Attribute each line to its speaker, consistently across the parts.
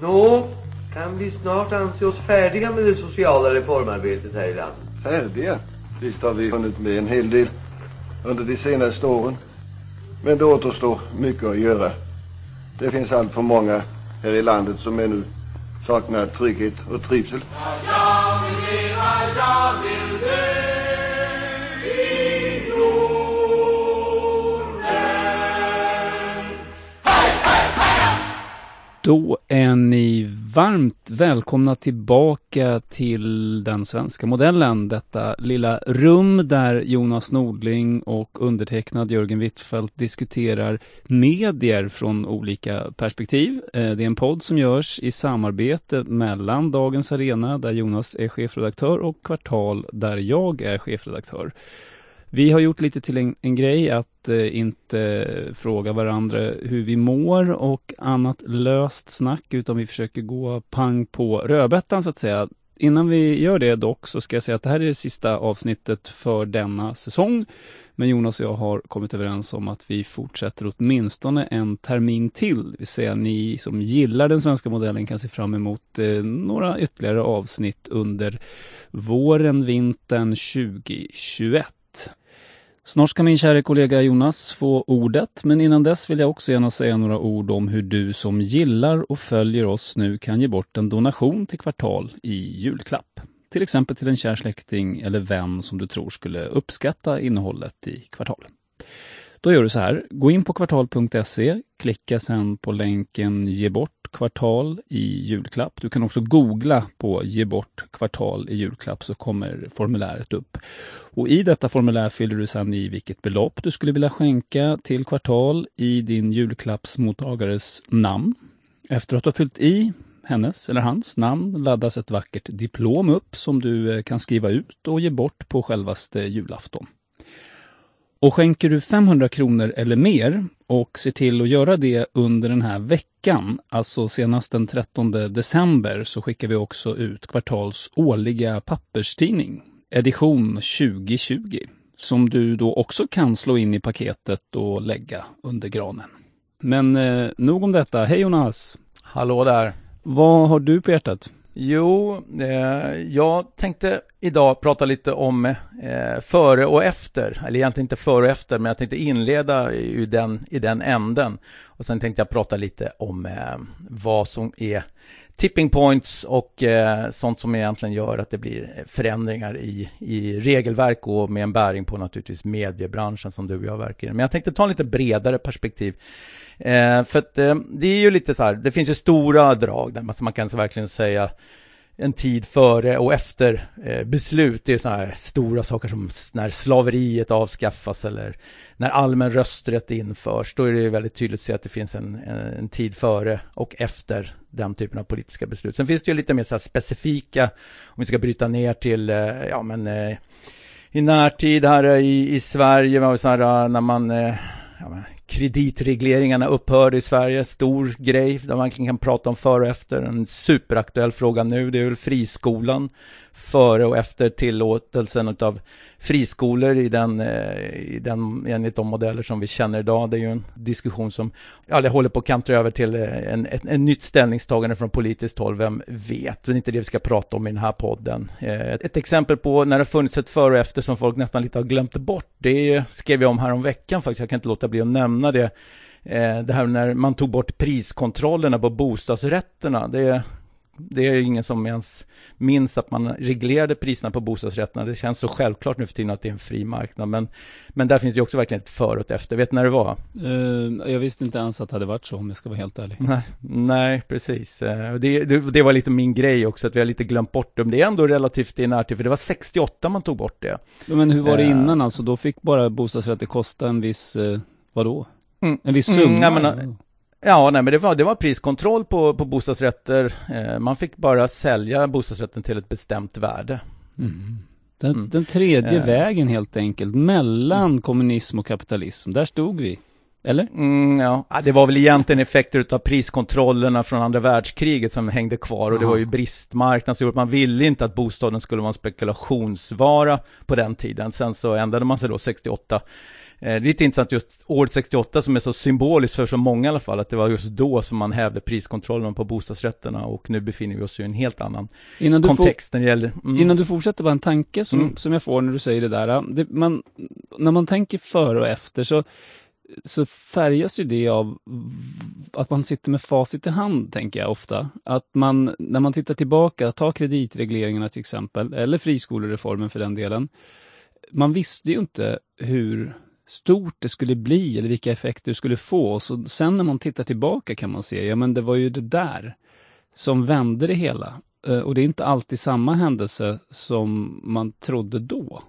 Speaker 1: Nå, kan vi snart anse oss färdiga med det sociala reformarbetet här i landet?
Speaker 2: Färdiga? Visst har vi hunnit med en hel del under de senaste åren. Men det återstår mycket att göra. Det finns allt för många här i landet som ännu saknar trygghet och trivsel.
Speaker 3: Jag vill leva, jag vill
Speaker 4: Då är ni varmt välkomna tillbaka till den svenska modellen. Detta lilla rum där Jonas Nordling och undertecknad Jörgen Wittfeldt diskuterar medier från olika perspektiv. Eh, det är en podd som görs i samarbete mellan Dagens Arena där Jonas är chefredaktör och Kvartal där jag är chefredaktör. Vi har gjort lite till en, en grej att eh, inte fråga varandra hur vi mår och annat löst snack, utan vi försöker gå pang på rödbetan så att säga. Innan vi gör det dock så ska jag säga att det här är det sista avsnittet för denna säsong. Men Jonas och jag har kommit överens om att vi fortsätter åtminstone en termin till. Det vill säga ni som gillar den svenska modellen kan se fram emot eh, några ytterligare avsnitt under våren, vintern 2021. Snart ska min kära kollega Jonas få ordet, men innan dess vill jag också gärna säga några ord om hur du som gillar och följer oss nu kan ge bort en donation till Kvartal i julklapp. Till exempel till en kär släkting eller vän som du tror skulle uppskatta innehållet i Kvartal. Då gör du så här, gå in på kvartal.se, klicka sen på länken Ge bort kvartal i julklapp. Du kan också googla på Ge bort kvartal i julklapp så kommer formuläret upp. Och I detta formulär fyller du sedan i vilket belopp du skulle vilja skänka till kvartal i din julklappsmottagares namn. Efter att du har fyllt i hennes eller hans namn laddas ett vackert diplom upp som du eh, kan skriva ut och ge bort på självaste julafton. Och skänker du 500 kronor eller mer och ser till att göra det under den här veckan, alltså senast den 13 december, så skickar vi också ut Kvartals årliga papperstidning, edition 2020, som du då också kan slå in i paketet och lägga under granen. Men eh, nog om detta. Hej Jonas!
Speaker 5: Hallå där!
Speaker 4: Vad har du på hjärtat?
Speaker 5: Jo, eh, jag tänkte idag prata lite om eh, före och efter. Eller egentligen inte före och efter, men jag tänkte inleda i den, i den änden. Och sen tänkte jag prata lite om eh, vad som är tipping points och eh, sånt som egentligen gör att det blir förändringar i, i regelverk och med en bäring på naturligtvis mediebranschen som du och jag verkar i. Men jag tänkte ta en lite bredare perspektiv. Eh, för att eh, det är ju lite så här, det finns ju stora drag där man, man kan verkligen säga en tid före och efter eh, beslut. Det är sådana här stora saker som när slaveriet avskaffas eller när allmän rösträtt införs. Då är det väldigt tydligt att se att det finns en, en, tid före och efter den typen av politiska beslut. Sen finns det ju lite mer så specifika, om vi ska bryta ner till, eh, ja men eh, i närtid här i, i Sverige, så här, eh, när man eh, ja, men, kreditregleringarna upphörde i Sverige, stor grej där man kan prata om före och efter. En superaktuell fråga nu, det är väl friskolan före och efter tillåtelsen av friskolor i den, eh, i den, enligt de modeller som vi känner idag. Det är ju en diskussion som ja, det håller på att kantra över till eh, en, ett, en nytt ställningstagande från politiskt håll. Vem vet? Det är inte det vi ska prata om i den här podden. Eh, ett, ett exempel på när det har funnits ett före och efter som folk nästan lite har glömt bort. Det skrev jag om här om veckan faktiskt. Jag kan inte låta bli att nämna det. Det här när man tog bort priskontrollerna på bostadsrätterna. Det det är ingen som ens minns att man reglerade priserna på bostadsrätterna. Det känns så självklart nu för tiden att det är en fri marknad. Men, men där finns det också verkligen ett före och efter. Vet du när det var?
Speaker 4: Uh, jag visste inte ens att det hade varit så om jag ska vara helt ärlig.
Speaker 5: Nej, nej precis. Uh, det, det, det, var lite min grej också, att vi har lite glömt bort det. Men det är ändå relativt i närtid, för det var 68 man tog bort det.
Speaker 4: Men hur var det uh, innan alltså? Då fick bara bostadsrätter kosta en viss, vadå? Mm, en viss summa? Mm, men,
Speaker 5: Ja, nej, men det var, det var priskontroll på, på bostadsrätter. Eh, man fick bara sälja bostadsrätten till ett bestämt värde.
Speaker 4: Mm. Den, mm. den, tredje eh. vägen helt enkelt, mellan mm. kommunism och kapitalism. Där stod vi. Eller?
Speaker 5: Mm, ja. det var väl egentligen effekter av priskontrollerna från andra världskriget som hängde kvar och det var ju bristmarknad gjorde att man ville inte att bostaden skulle vara en spekulationsvara på den tiden. Sen så ändrade man sig då 68 det är lite intressant just år 68 som är så symboliskt för så många i alla fall, att det var just då som man hävde priskontrollen på bostadsrätterna och nu befinner vi oss i en helt annan
Speaker 4: Innan
Speaker 5: kontext när det gäller... Mm.
Speaker 4: innan du fortsätter, bara en tanke som,
Speaker 5: Mm.
Speaker 4: som jag får när du säger det där. Det, man, när man tänker före och efter så, så färgas ju det av att man sitter med facit i hand, tänker jag ofta. Att man, när man tittar tillbaka, ta kreditregleringarna till exempel, eller friskolereformen för den delen. Man visste ju inte hur stort det skulle bli eller vilka effekter det skulle få. Så sen när man tittar tillbaka kan man se, ja men det var ju det där som vände det hela. Eh, Och det är inte alltid samma händelse som man trodde då.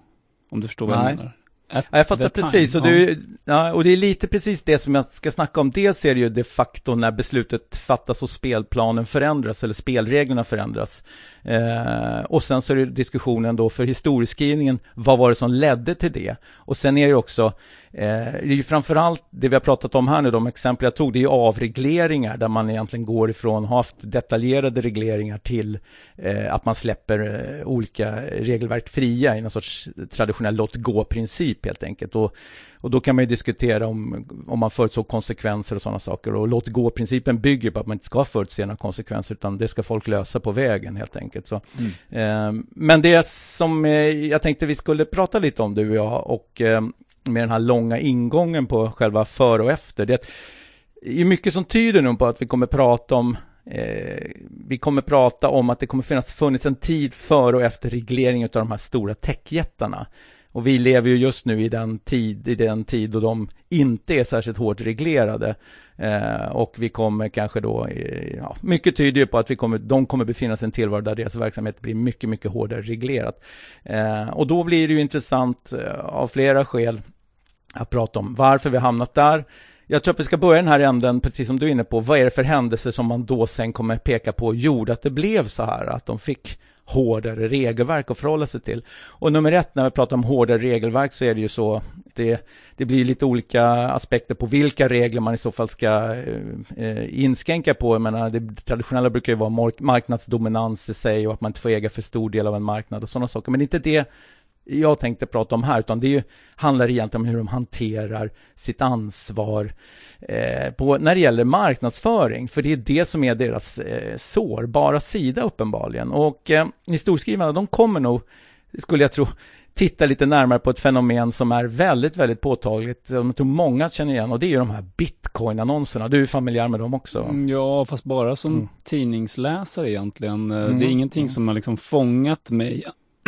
Speaker 4: Om du förstår vad
Speaker 5: Nej.
Speaker 4: jag menar.
Speaker 5: Ja, jag fattar precis. Och, du, ja, och det är lite precis det som jag ska snacka om. Dels är det ju de facto när beslutet fattas och spelplanen förändras, eller spelreglerna förändras. Eh, och sen så är det diskussionen då för historieskrivningen, vad var det som ledde till det? Och sen är det också, eh, det är ju framförallt det vi har pratat om här nu, de exempel jag tog, det är ju avregleringar där man egentligen går ifrån, har haft detaljerade regleringar till eh, att man släpper eh, olika regelverk fria i någon sorts traditionell låt gå-princip helt enkelt. Och, och då kan man ju diskutera om, om man förutsåg konsekvenser och sådana saker. Och låt gå-principen bygger på att man inte ska förutse några konsekvenser, utan det ska folk lösa på vägen helt enkelt. Så, eh, men det som eh, jag tänkte vi skulle prata lite om du och jag, och eh, med den här långa ingången på själva före och efter. Det är mycket som tyder nu på att vi kommer prata om Eh, vi kommer prata om att det kommer finnas funnits en tid före och efter reglering av de här stora techjättarna. Och vi lever ju just nu i den tid, i den tid då de inte är särskilt hårt reglerade. Eh, och vi kommer kanske då, eh, ja, mycket tyder ju på att vi kommer, de kommer befinna sig i en tillvaro där deras verksamhet blir mycket, mycket hårdare reglerat. Eh, och då blir det ju intressant eh, av flera skäl att prata om varför vi har hamnat där. Jag tror att vi ska börja den här änden, precis som du är inne på. Vad är det för händelser som man då sen kommer peka på gjorde att det blev så här? Att de fick hårdare regelverk att förhålla sig till. Och nummer ett, när vi pratar om hårdare regelverk så är det ju så, det, det blir lite olika aspekter på vilka regler man i så fall ska eh, eh inskränka på. Jag menar, det traditionella brukar ju vara marknadsdominans i sig och att man inte får äga för stor del av en marknad och sådana saker. Men det är inte det jag tänkte prata om här, utan det ju, handlar egentligen om hur de hanterar sitt ansvar eh, på, när det gäller marknadsföring, för det är det som är deras eh, sårbara sida uppenbarligen. Och eh, historieskrivarna, de kommer nog, skulle jag tro, titta lite närmare på ett fenomen som är väldigt, väldigt påtagligt, som jag tror många känner igen, och det är ju de här bitcoin-annonserna. Du är familjär med dem också?
Speaker 4: Mm, Ja, fast bara som
Speaker 5: Mm.
Speaker 4: tidningsläsare egentligen. Eh,
Speaker 5: Mm.
Speaker 4: Det är ingenting
Speaker 5: Mm.
Speaker 4: som har liksom fångat mig.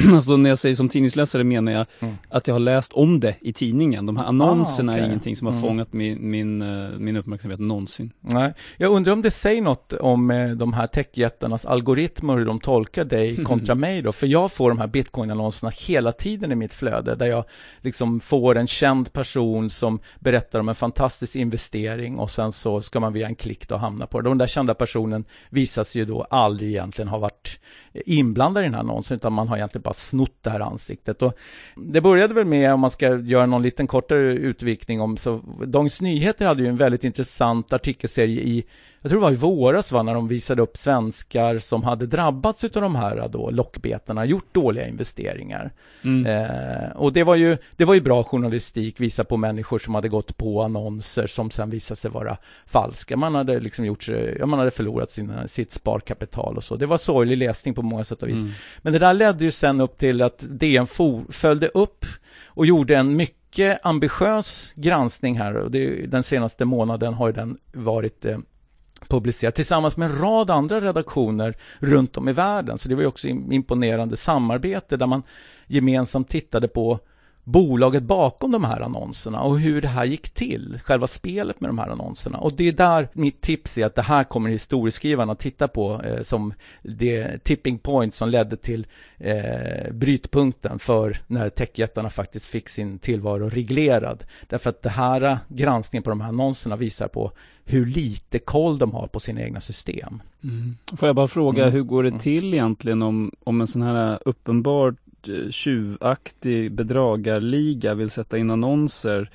Speaker 4: Alltså när jag säger som tidningsläsare menar jag
Speaker 5: Mm.
Speaker 4: att jag har läst om det i tidningen. De här annonserna
Speaker 5: Ah, okej.
Speaker 4: är ingenting som har
Speaker 5: Mm.
Speaker 4: fångat min, min, eh, min uppmärksamhet någonsin.
Speaker 5: Nej, jag undrar om det säger något om eh, de här techjättarnas algoritmer, hur de tolkar dig kontra mig då. För jag får de här bitcoin-annonserna hela tiden i mitt flöde, där jag liksom får en känd person som berättar om en fantastisk investering och sen så ska man via en klick då hamna på det. Den där kända personen visas ju då aldrig egentligen ha varit inblandad i den här annonsen, utan man har egentligen bara snott det här ansiktet. Och det började väl med, om man ska göra någon liten kortare utvikning om, så Dagens Nyheter hade ju en väldigt intressant artikelserie i jag tror det var i våras va, när de visade upp svenskar som hade drabbats av de här då, lockbetarna, gjort dåliga investeringar.
Speaker 4: Mm.
Speaker 5: Eh, och det var, ju, det var ju bra journalistik, visa på människor som hade gått på annonser som sen visade sig vara falska. Man hade liksom gjort ja, man hade förlorat sina, sitt sparkapital och så. Det var sorglig läsning på många sätt och vis.
Speaker 4: Mm.
Speaker 5: Men det där ledde ju sen upp till att DN följde upp och gjorde en mycket ambitiös granskning här. Och det, den senaste månaden har den varit eh, publicerat tillsammans med en rad andra redaktioner runt om i världen. Så det var ju också imponerande samarbete där man gemensamt tittade på bolaget bakom de här annonserna och hur det här gick till, själva spelet med de här annonserna. Och det är där mitt tips är att det här kommer historieskrivarna titta på eh, som det tipping point som ledde till eh, brytpunkten för när techjättarna faktiskt fick sin tillvaro reglerad. Därför att det här eh, granskningen på de här annonserna visar på hur lite koll de har på sina egna system.
Speaker 4: Mm. Får jag bara fråga,
Speaker 5: Mm.
Speaker 4: hur går det
Speaker 5: Mm.
Speaker 4: till egentligen om, om en sån här uppenbart eh, tjuvaktig bedragarliga vill sätta in annonser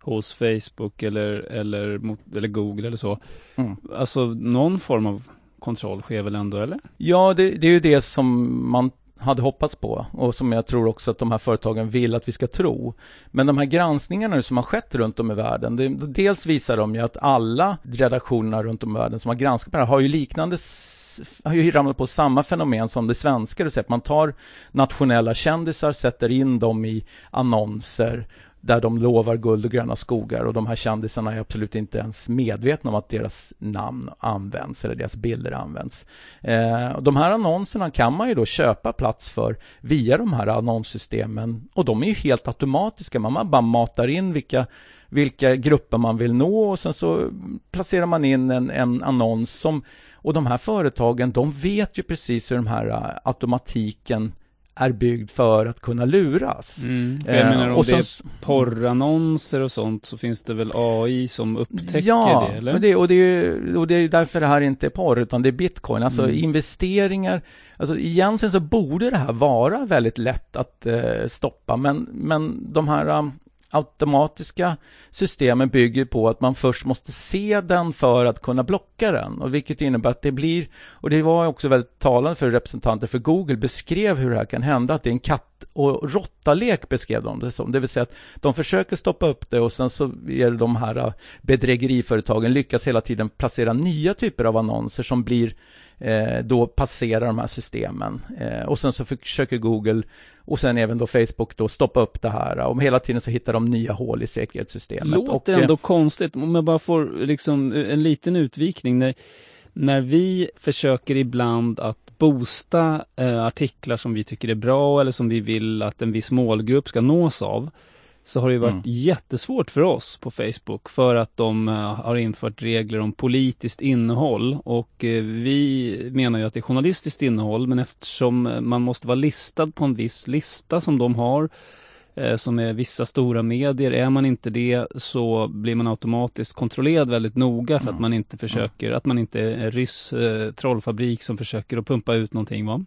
Speaker 4: hos Facebook eller, eller, mot, eller Google eller så?
Speaker 5: Mm.
Speaker 4: Alltså någon form av kontroll sker väl ändå, eller?
Speaker 5: Ja, det, det är ju det som man hade hoppats på och som jag tror också att de här företagen vill att vi ska tro. Men de här granskningarna som har skett runt om i världen, det, dels visar de ju att alla redaktionerna runt om i världen som har granskat det här har ju liknande, har ju ramlat på samma fenomen som det svenska, det vill säga att man tar nationella kändisar, sätter in dem i annonser där de lovar guld och gröna skogar och de här kändisarna är absolut inte ens medvetna om att deras namn används eller deras bilder används. Eh, de här annonserna kan man ju då köpa plats för via de här annonssystemen och de är ju helt automatiska. Man bara matar in vilka vilka grupper man vill nå och sen så placerar man in en, en annons som och de här företagen de vet ju precis hur den här eh, automatiken är byggd för att kunna luras.
Speaker 4: Mm, för jag
Speaker 5: Eh,
Speaker 4: menar om
Speaker 5: och
Speaker 4: det
Speaker 5: så-
Speaker 4: är porrannonser och sånt så finns det väl AI som upptäcker
Speaker 5: ja,
Speaker 4: det eller?
Speaker 5: Men det, och, det är, ju- och det är därför det här inte är porr utan det är bitcoin. Alltså
Speaker 4: Mm.
Speaker 5: investeringar. Alltså egentligen så borde det här vara väldigt lätt att eh, stoppa men, men de här um, automatiska systemen bygger på att man först måste se den för att kunna blocka den. Och vilket innebär att det blir, och det var också väldigt talande för representanter för Google, beskrev hur det här kan hända, att det är en katt och råttalek beskrev de det som. Det vill säga att de försöker stoppa upp det och sen så är det de här äh, bedrägeriföretagen lyckas hela tiden placera nya typer av annonser som blir eh, då passerar de här systemen. Eh, och sen så försöker Google och sen även då Facebook då stoppa upp det här. Och hela tiden så hittar de nya hål i säkerhetssystemet.
Speaker 4: Låter
Speaker 5: och, eh,
Speaker 4: ändå konstigt, om jag bara får liksom en liten utvikning. När, när vi försöker ibland att boosta eh, artiklar som vi tycker är bra eller som vi vill att en viss målgrupp ska nås av. Så har det varit
Speaker 5: Mm.
Speaker 4: jättesvårt för oss på Facebook för att de eh, har infört regler om politiskt innehåll och eh, vi menar ju att det är journalistiskt innehåll men eftersom eh, man måste vara listad på en viss lista som de har som är vissa stora medier. Är man inte det så blir man automatiskt kontrollerad väldigt noga för att
Speaker 5: Mm.
Speaker 4: man inte försöker, att man inte är ryss eh, trollfabrik som försöker att pumpa ut någonting va.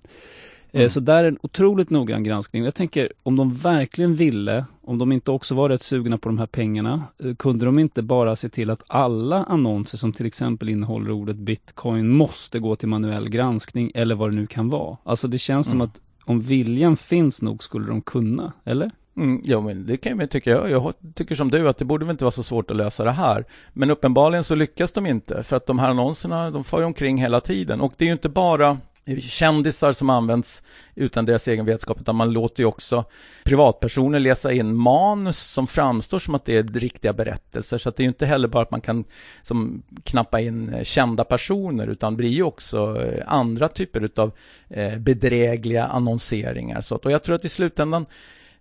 Speaker 4: Eh,
Speaker 5: Mm.
Speaker 4: Så där är en otroligt noggrann granskning. Jag tänker om de verkligen ville, om de inte också var rätt sugna på de här pengarna, eh, kunde de inte bara se till att alla annonser som till exempel innehåller ordet bitcoin måste gå till manuell granskning eller vad det nu kan vara. Alltså det känns som
Speaker 5: Mm.
Speaker 4: att om viljan finns nog skulle de kunna, eller?
Speaker 5: Mm, ja, men det kan jag tycka. Jag, jag tycker som du att det borde väl inte vara så svårt att lösa det här. Men uppenbarligen så lyckas de inte för att de här annonserna, de far ju omkring hela tiden. Och det är ju inte bara kändisar som används utan deras egen vetskap, utan man låter ju också privatpersoner läsa in manus som framstår som att det är riktiga berättelser. Så att det är ju inte heller bara att man kan som, knappa in eh, kända personer, utan det blir ju också eh, andra typer utav eh, bedrägliga annonseringar. Så att, och jag tror att i slutändan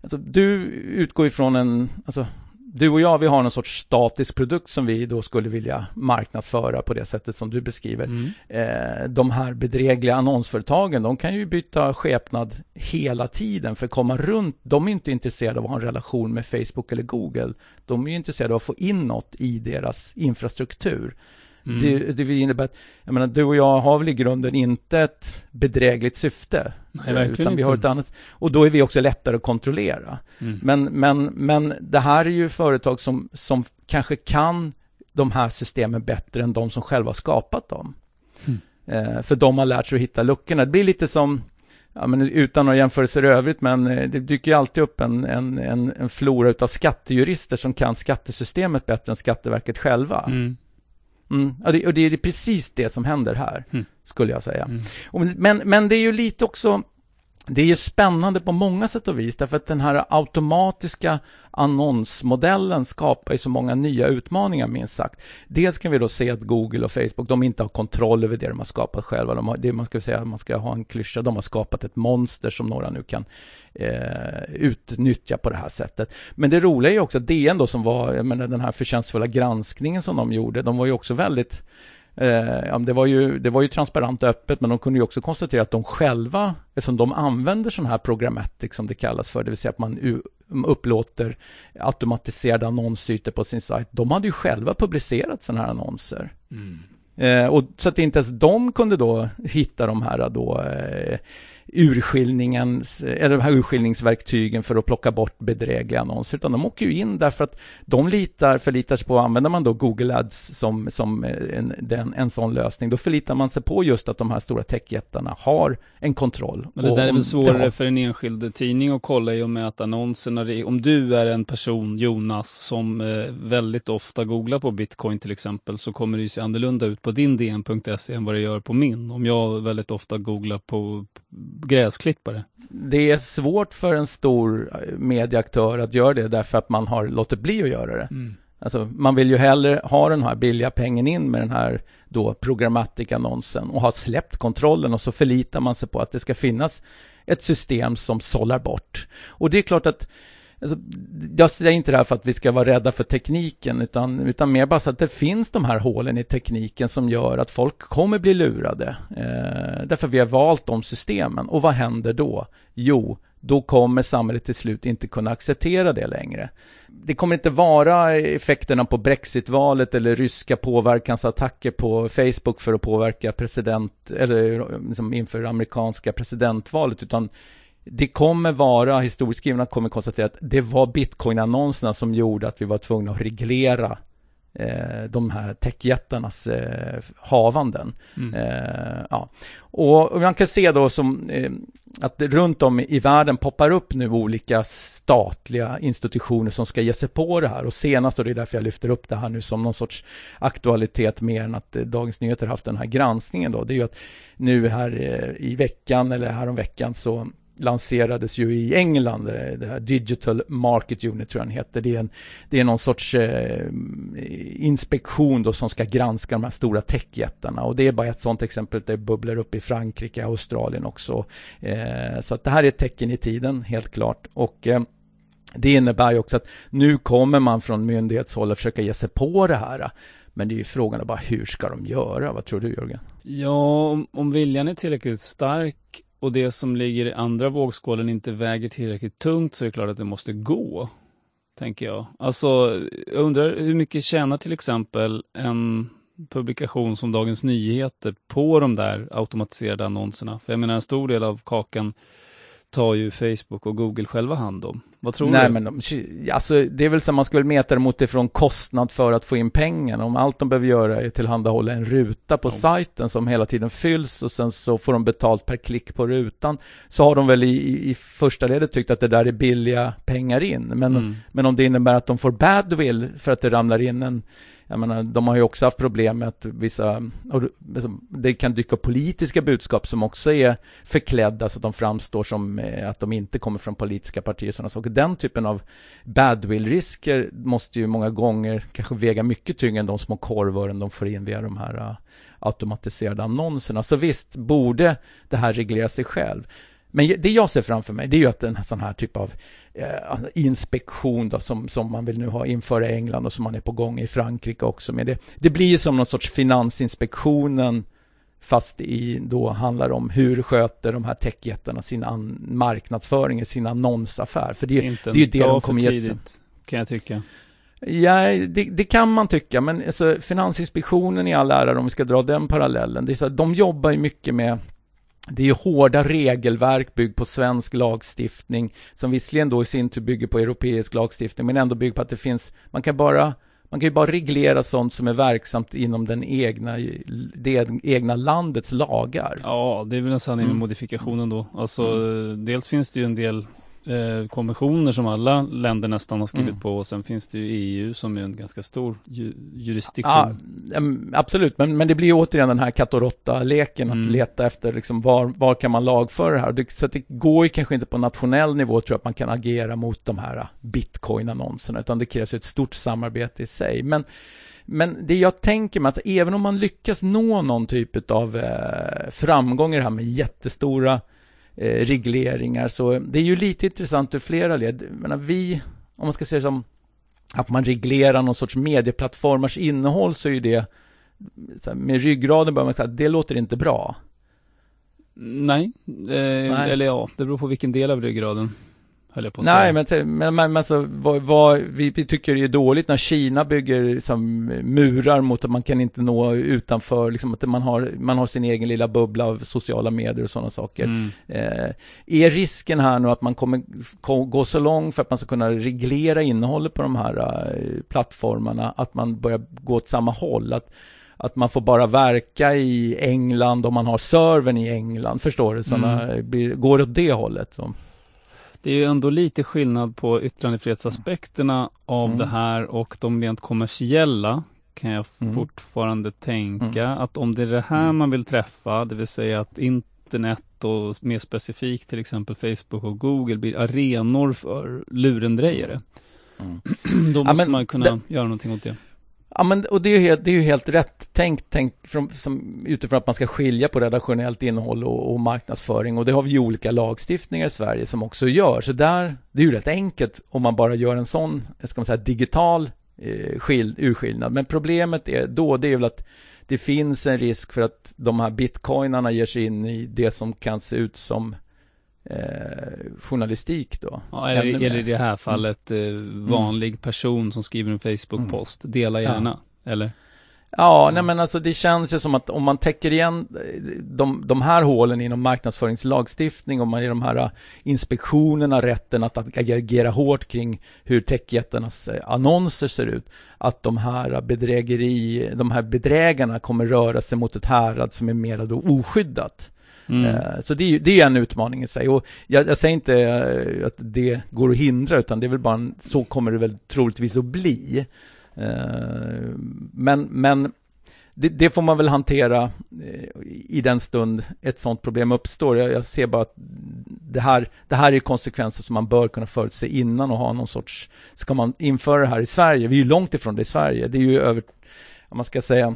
Speaker 5: Alltså, du utgår ifrån en, alltså, du och jag, vi har någon sorts statisk produkt som vi då skulle vilja marknadsföra på det sättet som du beskriver.
Speaker 4: Mm.
Speaker 5: Eh, de här bedrägliga annonsföretagen, de kan ju byta skepnad hela tiden för att komma runt. De är inte intresserade av att ha en relation med Facebook eller Google. De är intresserade av att få in något i deras infrastruktur.
Speaker 4: Mm.
Speaker 5: Det, det innebär att, jag menar, du och jag har väl i grunden inte ett bedrägligt syfte.
Speaker 4: Nej,
Speaker 5: utan vi har
Speaker 4: inte.
Speaker 5: ett annat. Och då är vi också lättare att kontrollera.
Speaker 4: Mm.
Speaker 5: Men, men, men det här är ju företag som, som kanske kan de här systemen bättre än de som själva har skapat dem.
Speaker 4: Mm.
Speaker 5: Eh, för de har lärt sig att hitta luckorna. Det blir lite som, ja, men utan några jämförelser i övrigt, men eh, det dyker ju alltid upp en, en, en, en flora av skattejurister som kan skattesystemet bättre än Skatteverket själva.
Speaker 4: Mm.
Speaker 5: Mm. Ja, det, och det är precis det som händer här,
Speaker 4: Mm.
Speaker 5: skulle jag säga.
Speaker 4: Mm.
Speaker 5: Och, men, men det är ju lite också, det är ju spännande på många sätt och vis, därför att den här automatiska annonsmodellen skapar ju så många nya utmaningar, minst sagt. Dels kan vi då se att Google och Facebook, de inte har kontroll över det de har skapat själva. De har, det man ska säga, man ska ha en klyscha, de har skapat ett monster som några nu kan eh, utnyttja på det här sättet. Men det roliga är ju också att DN då som var, jag menar den här förtjänstfulla granskningen som de gjorde, de var ju också väldigt Eh, det, var ju, det var ju transparent och öppet, men de kunde ju också konstatera att de själva, eftersom de använder sån här programmatic som det kallas för, det vill säga att man upplåter automatiserade annonsytor på sin sajt, de hade ju själva publicerat sådana här annonser.
Speaker 4: Mm.
Speaker 5: Eh, och så att inte ens de kunde då hitta de här då eh, urskiljningens, eller de här urskiljningsverktygen för att plocka bort bedrägliga annonser, utan de åker ju in därför att de litar, förlitar sig på, använder man då Google Ads som, som en, den, en sån lösning, då förlitar man sig på just att de här stora techjättarna har en kontroll.
Speaker 4: Men det där är väl svårare
Speaker 5: har...
Speaker 4: för en enskild tidning att kolla i och med att annonserna, om du är en person, Jonas, som eh, väldigt ofta googlar på bitcoin till exempel, så kommer det ju se annorlunda ut på din dn.se än vad det gör på min. Om jag väldigt ofta googlar på gräsklippare.
Speaker 5: Det är svårt för en stor medieaktör att göra det därför att man har låtit bli att göra det. Mm. Alltså, man vill ju hellre ha den här billiga pengen in med den här då programmatic-annonsen och ha släppt kontrollen och så förlitar man sig på att det ska finnas ett system som sållar bort. Och det är klart att Alltså, jag säger inte det här för att vi ska vara rädda för tekniken utan, utan mer bara så att det finns de här hålen i tekniken som gör att folk kommer bli lurade. Eh, därför vi har valt de systemen. Och vad händer då? Jo, då kommer samhället till slut inte kunna acceptera det längre. Det kommer inte vara effekterna på Brexitvalet eller ryska påverkansattacker på Facebook för att påverka president eller liksom inför amerikanska presidentvalet utan det kommer vara, historieskrivarna kommer konstatera att det var bitcoin-annonserna som gjorde att vi var tvungna att reglera eh, de här techjättarnas eh, havanden. Mm. Eh, ja. Och, man kan se då som eh, att runt om i världen poppar upp nu olika statliga institutioner som ska ge sig på det här. Och senast, och det är därför jag lyfter upp det här nu som någon sorts aktualitet mer än att eh, Dagens Nyheter haft den här granskningen då, det är ju att nu här eh, i veckan eller här om veckan så lanserades ju i England, eh, det här Digital Market Unit tror jag den heter. Det är, en, det är någon sorts eh, inspektion då som ska granska de här stora techjättarna och det är bara ett sådant exempel, det bubblar upp i Frankrike, Australien också. Eh, så att det här är ett tecken i tiden, helt klart. Och eh, det innebär ju också att nu kommer man från myndighetshåll att försöka ge sig på det här. Men det är ju frågan bara hur ska de göra? Vad tror du Jörgen?
Speaker 4: Ja, om, om viljan är tillräckligt stark och det som ligger i andra vågskålen inte väger tillräckligt tungt så är det klart att det måste gå. Tänker jag. Alltså, jag undrar hur mycket tjänar till exempel en publikation som Dagens Nyheter på de där automatiserade annonserna? För jag menar en stor del av kakan tar ju Facebook och Google själva hand om. Vad tror
Speaker 5: Nej,
Speaker 4: du?
Speaker 5: men de, alltså, det är väl så man skulle mäta det mot ifrån kostnad för att få in pengarna. Om allt de behöver göra är tillhandahålla en ruta på ja. sajten som hela tiden fylls och sen så får de betalt per klick på rutan. Så har de väl i, i första ledet tyckt att det där är billiga pengar in. Men, mm. men om det innebär att de får badwill för att det ramlar in en jag menar, de har ju också haft problem med att vissa, liksom, det kan dyka upp politiska budskap som också är förklädda så att de framstår som eh, att de inte kommer från politiska partier. Sådana saker. Den typen av badwill-risker måste ju många gånger kanske väga mycket tyngre än de små korvören de får in via de här eh, automatiserade annonserna. Så visst borde det här reglera sig själv. Men det jag ser framför mig, det är ju att en sån här typ av eh, inspektion då, som, som man vill nu ha införa i England och som man är på gång i Frankrike också med det. Det blir ju som någon sorts finansinspektionen fast i då handlar om hur sköter de här techjättarna sin marknadsföring, sin annonsaffär. För det, är,
Speaker 4: Inte
Speaker 5: det är ju det de kommer ge sig.
Speaker 4: kan jag tycka.
Speaker 5: Ja, det, det, kan man tycka, men alltså, Finansinspektionen i all ära, om vi ska dra den parallellen, det är så att de jobbar ju mycket med det är hårda regelverk byggt på svensk lagstiftning som visserligen då i sin tur bygger på europeisk lagstiftning men ändå bygger på att det finns, man kan bara man kan ju bara reglera sånt som är verksamt inom den egna, det egna landets lagar.
Speaker 4: Ja, det är väl en sanning med mm. modifikationen då. Alltså, mm. dels finns det ju en del eh, konventioner som alla länder nästan har skrivit mm. på och sen finns det ju EU som är en ganska stor ju, jurisdiktion.
Speaker 5: Ja, absolut, men, men det blir återigen den här katt och råtta-leken mm. att leta efter liksom var, var kan man lagföra det här. Det, så det går ju kanske inte på nationell nivå tror jag att man kan agera mot de här bitcoin-annonserna utan det krävs ett stort samarbete i sig. Men men det jag tänker mig att även om man lyckas nå någon typ av eh, framgång i det här med jättestora regleringar. Så det är ju lite intressant ur flera led. menar, vi, om man ska säga som att man reglerar någon sorts medieplattformars innehåll så är ju det med ryggraden bör man säga att det låter inte bra.
Speaker 4: Nej, eh, Nej, eller ja, det beror på vilken del av ryggraden. Höll jag på att
Speaker 5: Nej,
Speaker 4: säga.
Speaker 5: men, te- men, men alltså, vad, vad, vi, vi tycker det är dåligt när Kina bygger liksom, murar mot att man kan inte nå utanför, liksom att man har, man har sin egen lilla bubbla av sociala medier och sådana saker.
Speaker 4: Mm.
Speaker 5: Eh, är risken här nu att man kommer ko- gå så långt för att man ska kunna reglera innehållet på de här eh, plattformarna, att man börjar gå åt samma håll? Att, att man får bara verka i England om man har servern i England, förstår du? Såna,
Speaker 4: Mm.
Speaker 5: blir, går åt det hållet? Så.
Speaker 4: Det är ju ändå lite skillnad på yttrandefrihetsaspekterna av
Speaker 5: Mm.
Speaker 4: det här och de rent kommersiella kan jag
Speaker 5: Mm.
Speaker 4: fortfarande tänka att om det är det här
Speaker 5: Mm.
Speaker 4: man vill träffa, det vill säga att internet och mer specifikt till exempel Facebook och Google blir arenor för lurendrejare.
Speaker 5: Mm.
Speaker 4: Då
Speaker 5: Ja,
Speaker 4: måste
Speaker 5: men
Speaker 4: man kunna
Speaker 5: det-
Speaker 4: göra någonting åt det.
Speaker 5: Ja, men och det är ju helt, det är ju helt rätt tänkt, tänkt från, som, utifrån att man ska skilja på redaktionellt innehåll och, och marknadsföring. Och det har vi ju olika lagstiftningar i Sverige som också gör. Så där, det är ju rätt enkelt om man bara gör en sån, ska man säga, digital eh, skil, urskillnad. Men problemet är då, det är väl att det finns en risk för att de här bitcoinarna ger sig in i det som kan se ut som eh, journalistik då.
Speaker 4: Ja, eller, eller i
Speaker 5: mer.
Speaker 4: det här fallet eh, vanlig person som skriver en Facebook-post. Dela
Speaker 5: Ja.
Speaker 4: gärna. Eller?
Speaker 5: Ja, nej men alltså det känns ju som att om man täcker igen eh, de, de här hålen inom marknadsföringslagstiftning, om man ger de här eh, inspektionerna rätten att agera hårt kring hur techjättarnas eh, annonser ser ut, att de här bedrägeri, de här bedrägarna kommer röra sig mot ett härad som är mera då oskyddat.
Speaker 4: Mm.
Speaker 5: Eh, så det är, ju- det är en utmaning i sig. Och jag, jag säger inte eh, att det går att hindra, utan det är väl bara en, så kommer det väl troligtvis att bli. Eh, men, men det, det får man väl hantera i den stund ett sådant problem uppstår. Jag, jag ser bara att det här, det här är konsekvenser som man bör kunna förutse innan och ha någon sorts... Ska man införa det här i Sverige? Vi är ju långt ifrån det i Sverige. Det är ju över, om man ska säga,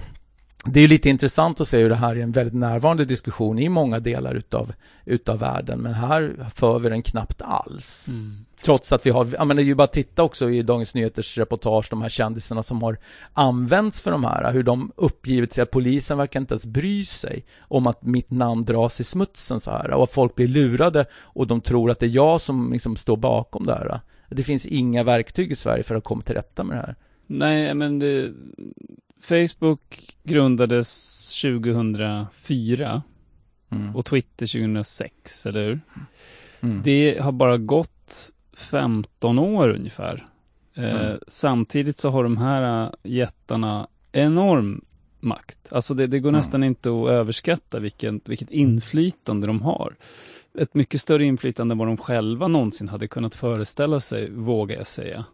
Speaker 5: det är lite intressant att se hur det här är en väldigt närvarande diskussion i många delar utav, utav världen. Men här för vi den knappt alls.
Speaker 4: Mm.
Speaker 5: Trots att vi har, ja men det är ju bara att titta också i Dagens Nyheters reportage, de här kändisarna som har använts för de här, hur de uppgivit sig att polisen verkar inte ens bry sig om att mitt namn dras i smutsen så här, och att folk blir lurade och de tror att det är jag som liksom står bakom det här. Det finns inga verktyg i Sverige för att komma till rätta med det här.
Speaker 4: Nej, men det, Facebook grundades 2004
Speaker 5: Mm.
Speaker 4: och Twitter 2006, eller hur?
Speaker 5: Mm.
Speaker 4: Det har bara gått 15 år ungefär. Eh,
Speaker 5: Mm.
Speaker 4: Samtidigt så har de här äh, jättarna enorm makt. Alltså det, det går
Speaker 5: Mm.
Speaker 4: nästan inte att överskatta vilket, vilket inflytande de har. Ett mycket större inflytande än vad de själva någonsin hade kunnat föreställa sig, vågar jag säga.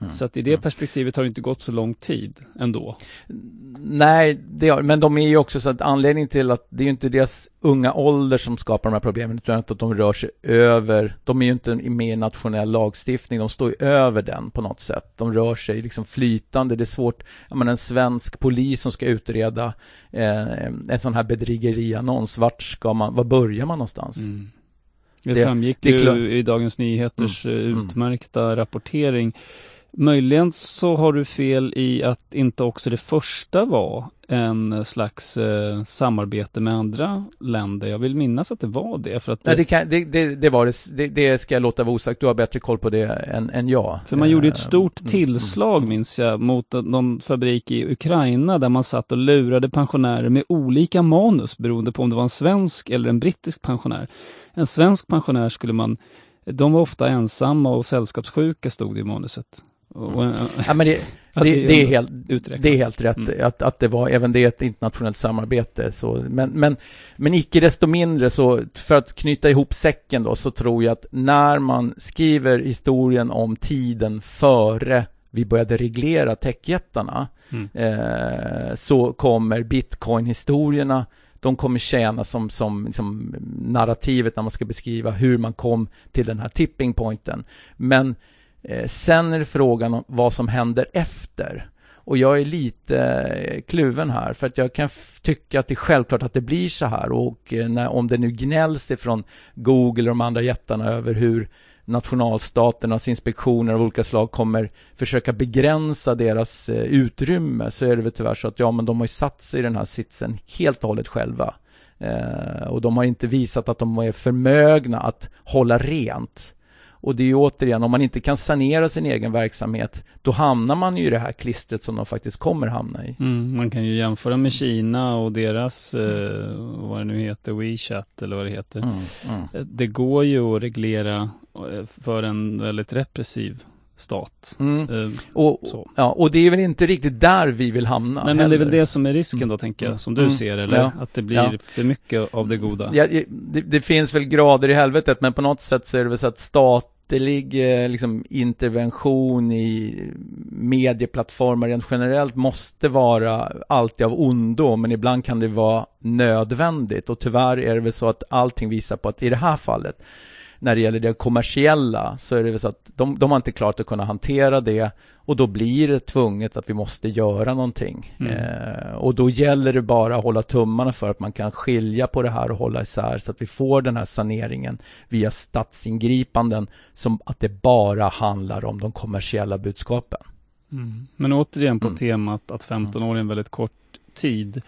Speaker 5: Mm.
Speaker 4: Så att i det perspektivet har det inte gått så lång tid ändå.
Speaker 5: Nej, det har, men de är ju också så att anledningen till att det är ju inte deras unga ålder som skapar de här problemen, utan att de rör sig över, de är ju inte med i nationell lagstiftning, de står ju över den på något sätt. De rör sig liksom flytande, det är svårt, jag menar en svensk polis som ska utreda eh, en sån här bedrägeriannons, vart ska man, var börjar man någonstans?
Speaker 4: Mm. Det,
Speaker 5: Det-
Speaker 4: framgick
Speaker 5: det
Speaker 4: ju i Dagens Nyheters eh,
Speaker 5: Mm.
Speaker 4: utmärkta rapportering. Möjligen så har du fel i att inte också det första var en slags eh, samarbete med andra länder. Jag vill minnas att det var det. För, att det,
Speaker 5: Nej, det, kan, det, det, det var det, det, ska jag låta vara osagt, du har bättre koll på det än, än jag.
Speaker 4: för man gjorde ett
Speaker 5: Eh,
Speaker 4: stort
Speaker 5: mm,
Speaker 4: tillslag, minns jag, mot någon fabrik i Ukraina där man satt och lurade pensionärer med olika manus beroende på om det var en svensk eller en brittisk pensionär. En svensk pensionär skulle man, de var ofta ensamma och sällskapssjuka stod det i manuset. Och,
Speaker 5: Ja, men det, det, det, är helt,
Speaker 4: uträknat.
Speaker 5: det är helt rätt
Speaker 4: Mm.
Speaker 5: att, att det var, även det är ett internationellt samarbete. Så, men, men, men icke desto mindre så, för att knyta ihop säcken då, så tror jag att när man skriver historien om tiden före vi började reglera techjättarna,
Speaker 4: Mm.
Speaker 5: eh, så kommer bitcoin-historierna de kommer tjäna som, som, som narrativet när man ska beskriva hur man kom till den här tipping pointen. Men eh, Eh, sen är det frågan om vad som händer efter. Och jag är lite eh, kluven här för att jag kan tycka att det är självklart att det blir så här och eh, när, om det nu gnälls ifrån Google och de andra jättarna över hur nationalstaternas inspektioner av olika slag kommer försöka begränsa deras utrymme så är det väl tyvärr så att ja, men de har ju satt sig i den här sitsen helt och hållet själva. Eh, och de har inte visat att de är förmögna att hålla rent. Och det är ju återigen, om man inte kan sanera sin egen verksamhet, då hamnar man ju i det här klistret som de faktiskt kommer hamna i.
Speaker 4: Mm, man kan ju jämföra med Kina och deras, eh, vad det nu heter, WeChat eller vad det heter.
Speaker 5: Mm, mm.
Speaker 4: Eh, Det går ju att reglera eh, för en väldigt repressiv stat.
Speaker 5: Mm.
Speaker 4: Eh,
Speaker 5: Och,
Speaker 4: Så.
Speaker 5: ja, och det är väl inte riktigt där vi vill hamna
Speaker 4: Nej men det är väl det som är risken då tänker jag, som du
Speaker 5: Mm.
Speaker 4: ser eller?
Speaker 5: Ja.
Speaker 4: Att det blir
Speaker 5: Ja.
Speaker 4: för mycket av det goda.
Speaker 5: Ja, det, det finns väl grader i helvetet, men på något sätt så är det väl så att statlig eh, liksom, intervention i medieplattformar rent generellt måste vara alltid av ondo, men ibland kan det vara nödvändigt. Och tyvärr är det väl så att allting visar på att i det här fallet, när det gäller det kommersiella, så är det väl så att de, de har inte klart att kunna hantera det och då blir det tvunget att vi måste göra någonting.
Speaker 4: Mm.
Speaker 5: Eh, och då gäller det bara att hålla tummarna för att man kan skilja på det här och hålla isär så att vi får den här saneringen via statsingripanden som att det bara handlar om de kommersiella budskapen.
Speaker 4: Mm. Men återigen på
Speaker 5: Mm.
Speaker 4: temat att 15 år är en väldigt kort tid.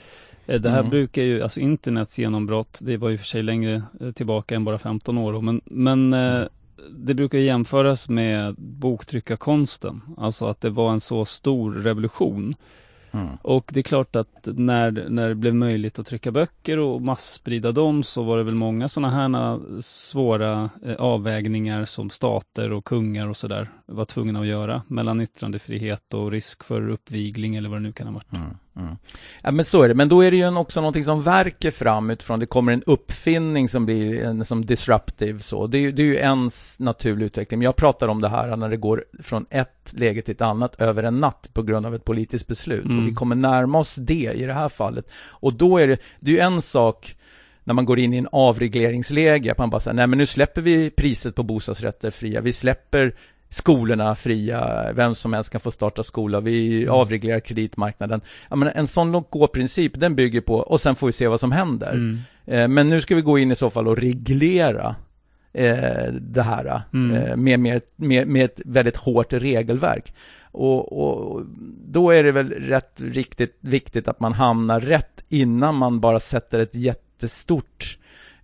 Speaker 4: Eh, Det här
Speaker 5: Mm.
Speaker 4: brukar ju, alltså internets genombrott, det var ju för sig längre eh, tillbaka än bara 15 år men, men eh, det brukar jämföras med boktryckarkonsten. Alltså att det var en så stor revolution. Och det är klart att när, när det blev möjligt att trycka böcker och masssprida dem så var det väl många sådana här svåra avvägningar som stater och kungar och sådär var tvungna att göra mellan yttrandefrihet och risk för uppvigling eller vad det nu kan ha varit.
Speaker 5: Mm, mm. Ja, men så är det. Men då är det ju också någonting som verkar fram utifrån. Det kommer en uppfinning som blir en som disruptive så. Det är, ju- det är ju en s- naturlig utveckling. Men jag pratar om det här när det går från ett läge till ett annat över en natt på grund av ett politiskt beslut.
Speaker 4: Mm.
Speaker 5: Och vi kommer närma oss det i det här fallet. Och då är det, det är ju en sak när man går in i en avregleringsläge, att man bara säger, nej men nu släpper vi priset på bostadsrätter fria, vi släpper skolorna fria, vem som helst kan få starta skola, vi
Speaker 4: Mm.
Speaker 5: avreglerar kreditmarknaden. Menar, en sån låt-gå-princip, den bygger på, och sen får vi se vad som händer.
Speaker 4: Mm.
Speaker 5: Eh, men nu ska vi gå in i så fall och reglera eh, det här
Speaker 4: Mm.
Speaker 5: eh, med, med, med, med ett väldigt hårt regelverk. Och, och då är det väl rätt riktigt viktigt att man hamnar rätt innan man bara sätter ett jättestort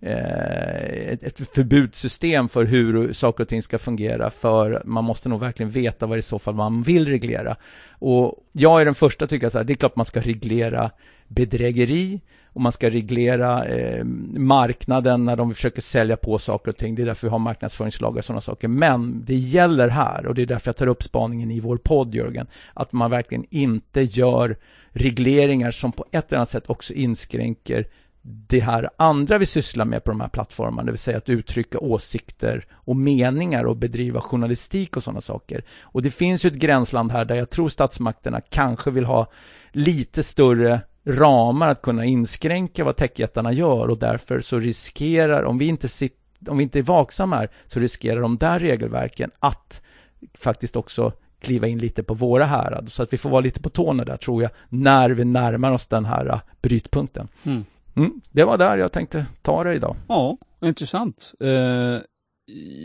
Speaker 5: Eh, ett, ett förbudssystem för hur saker och ting ska fungera för man måste nog verkligen veta vad det i så fall man vill reglera. Och jag är den första att tycka så här, det är klart man ska reglera bedrägeri och man ska reglera eh, marknaden när de försöker sälja på saker och ting. Det är därför vi har marknadsföringslagar och sådana saker. Men det gäller här, och det är därför jag tar upp spaningen i vår podd, Jörgen, att man verkligen inte gör regleringar som på ett eller annat sätt också inskränker det här andra vi sysslar med på de här plattformarna, det vill säga att uttrycka åsikter och meningar och bedriva journalistik och sådana saker. Och det finns ju ett gränsland här där jag tror statsmakterna kanske vill ha lite större ramar att kunna inskränka vad techjättarna gör och därför så riskerar, om vi inte sit, om vi inte är vaksamma här, så riskerar de där regelverken att faktiskt också kliva in lite på våra härad. Så att vi får vara lite på tårna där tror jag, när vi närmar oss den här brytpunkten.
Speaker 4: Mm.
Speaker 5: Mm, det var där jag tänkte ta det idag.
Speaker 4: Ja, intressant. Eh,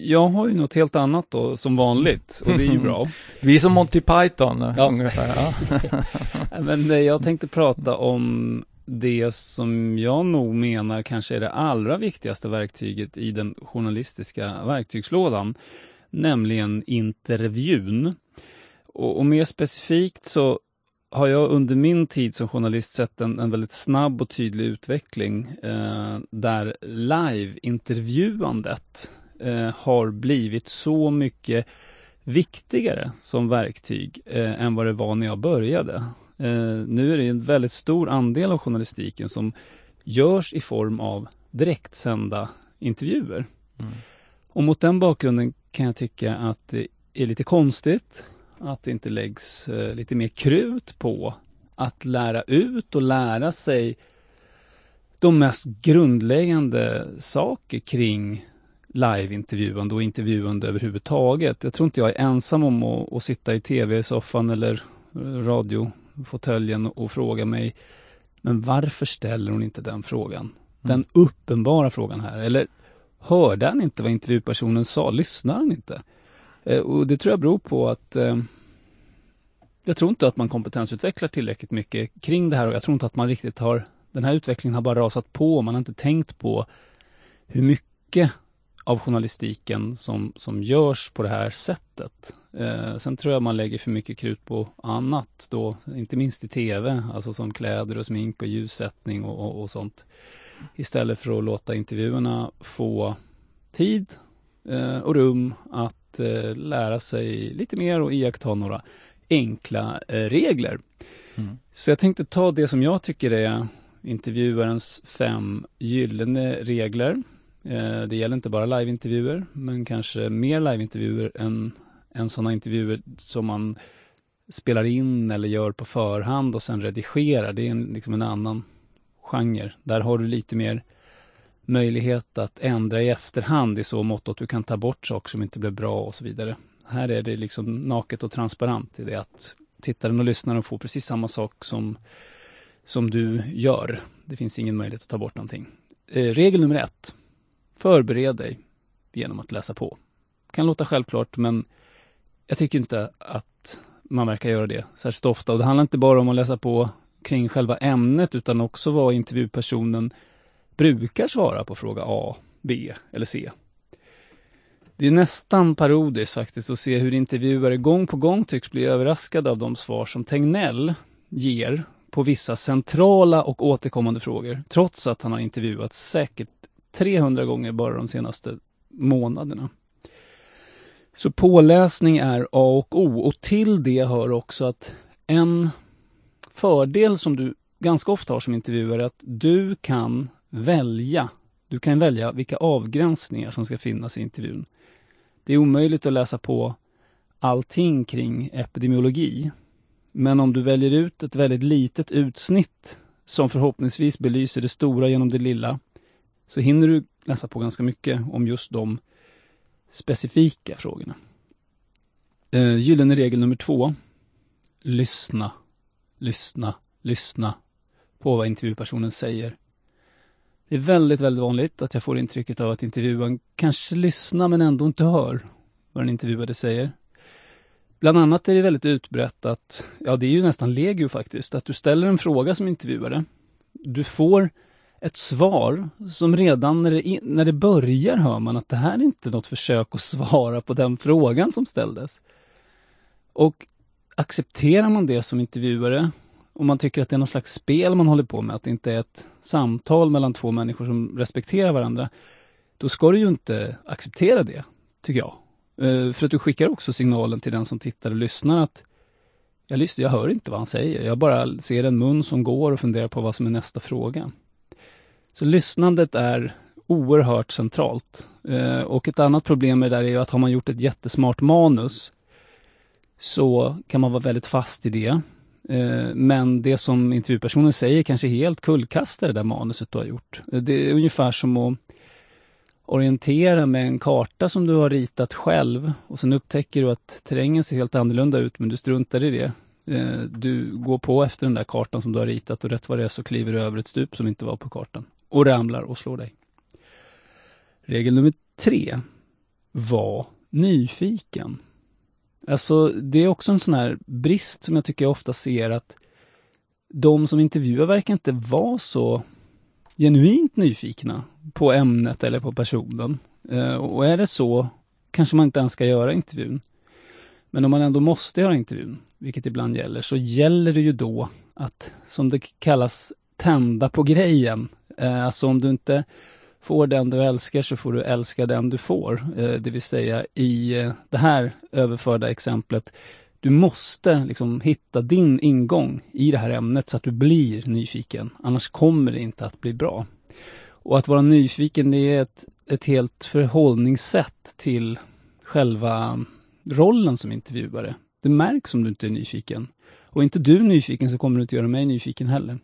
Speaker 4: jag har ju något helt annat då, som vanligt, och det är ju bra.
Speaker 5: Vi är som Monty Python
Speaker 4: Ja.
Speaker 5: ungefär. Ja.
Speaker 4: Men eh, jag tänkte prata om det som jag nog menar kanske är det allra viktigaste verktyget i den journalistiska verktygslådan, nämligen intervjun. Och, och mer specifikt så har jag under min tid som journalist sett en, en väldigt snabb och tydlig utveckling eh, där live-intervjuandet eh, har blivit så mycket viktigare som verktyg eh, än vad det var när jag började. Eh, nu är det en väldigt stor andel av journalistiken som görs i form av direktsända intervjuer.
Speaker 5: Mm.
Speaker 4: Och mot den bakgrunden kan jag tycka att det är lite konstigt att det inte läggs eh, lite mer krut på att lära ut och lära sig de mest grundläggande saker kring liveintervjuande och intervjuande överhuvudtaget. Jag tror inte jag är ensam om att, att sitta i tv-soffan eller radiofåtöljen och fråga mig, men varför ställer hon inte den frågan? Den uppenbara frågan här. Eller hörde han inte vad intervjupersonen sa? Lyssnar han inte? Eh, och det tror jag beror på att eh, jag tror inte att man kompetensutvecklar tillräckligt mycket kring det här och jag tror inte att man riktigt har den här utvecklingen har bara rasat på. Man har inte tänkt på hur mycket av journalistiken som, som görs på det här sättet. Eh, sen tror jag man lägger för mycket krut på annat då, inte minst i tv, alltså som kläder och smink och ljussättning och, och, och sånt. Istället för att låta intervjuerna få tid eh, och rum att eh, lära sig lite mer och iaktta några enkla eh, regler.
Speaker 5: Mm.
Speaker 4: Så jag tänkte ta det som jag tycker är intervjuarens fem gyllene regler. Eh, det gäller inte bara liveintervjuer, men kanske mer liveintervjuer än, än sådana intervjuer som man spelar in eller gör på förhand och sen redigerar. Det är en, liksom en annan genre. Där har du lite mer möjlighet att ändra i efterhand i så mått att du kan ta bort saker som inte blev bra och så vidare. Här är det liksom naket och transparent i det att tittaren och lyssnaren får precis samma sak som, som du gör. Det finns ingen möjlighet att ta bort någonting. Eh, regel nummer ett. Förbered dig genom att läsa på. Kan låta självklart, men jag tycker inte att man verkar göra det särskilt ofta. Och det handlar inte bara om att läsa på kring själva ämnet, utan också vad intervjupersonen brukar svara på fråga A, B eller C. Det är nästan parodiskt faktiskt att se hur intervjuare gång på gång tycks bli överraskade av de svar som Tegnell ger på vissa centrala och återkommande frågor, trots att han har intervjuats säkert 300 gånger bara de senaste månaderna. Så påläsning är A och O och till det hör också att en fördel som du ganska ofta har som intervjuare är att du kan välja. Du kan välja vilka avgränsningar som ska finnas i intervjun. Det är omöjligt att läsa på allting kring epidemiologi. Men om du väljer ut ett väldigt litet utsnitt som förhoppningsvis belyser det stora genom det lilla så hinner du läsa på ganska mycket om just de specifika frågorna. Uh, gyllene regel nummer två. Lyssna, lyssna, lyssna på vad intervjupersonen säger. Det är väldigt, väldigt vanligt att jag får intrycket av att intervjuaren kanske lyssnar men ändå inte hör vad den intervjuade säger. Bland annat är det väldigt utbrett att, ja det är ju nästan legio faktiskt, att du ställer en fråga som intervjuare. Du får ett svar som redan när det, när det börjar hör man att det här är inte något försök att svara på den frågan som ställdes. Och accepterar man det som intervjuare om man tycker att det är något slags spel man håller på med, att det inte är ett samtal mellan två människor som respekterar varandra, då ska du ju inte acceptera det, tycker jag. Eh, för att du skickar också signalen till den som tittar och lyssnar att jag lyssnar, jag hör inte vad han säger, jag bara ser en mun som går och funderar på vad som är nästa fråga. Så lyssnandet är oerhört centralt. Eh, och ett annat problem med det där är ju att har man gjort ett jättesmart manus så kan man vara väldigt fast i det. Eh, men det som intervjupersonen säger kanske helt kullkastar det där manuset du har gjort. Eh, det är ungefär som att orientera med en karta som du har ritat själv och sen upptäcker du att terrängen ser helt annorlunda ut men du struntar i det. Eh, du går på efter den där kartan som du har ritat och rätt vad det är så kliver du över ett stup som inte var på kartan och ramlar och slår dig. Regel nummer tre. Var nyfiken. Alltså, det är också en sån här brist som jag tycker jag ofta ser att de som intervjuar verkar inte vara så genuint nyfikna på ämnet eller på personen. Eh, och är det så kanske man inte ens ska göra intervjun. Men om man ändå måste göra intervjun, vilket ibland gäller, så gäller det ju då att, som det kallas, tända på grejen. Eh, alltså om du inte får den du älskar så får du älska den du får. Eh, det vill säga i eh, det här överförda exemplet, du måste liksom hitta din ingång i det här ämnet så att du blir nyfiken. Annars kommer det inte att bli bra. Och att vara nyfiken, det är ett, ett helt förhållningssätt till själva rollen som intervjuare. Det märks om du inte är nyfiken. Och är inte du nyfiken så kommer du inte göra mig nyfiken heller.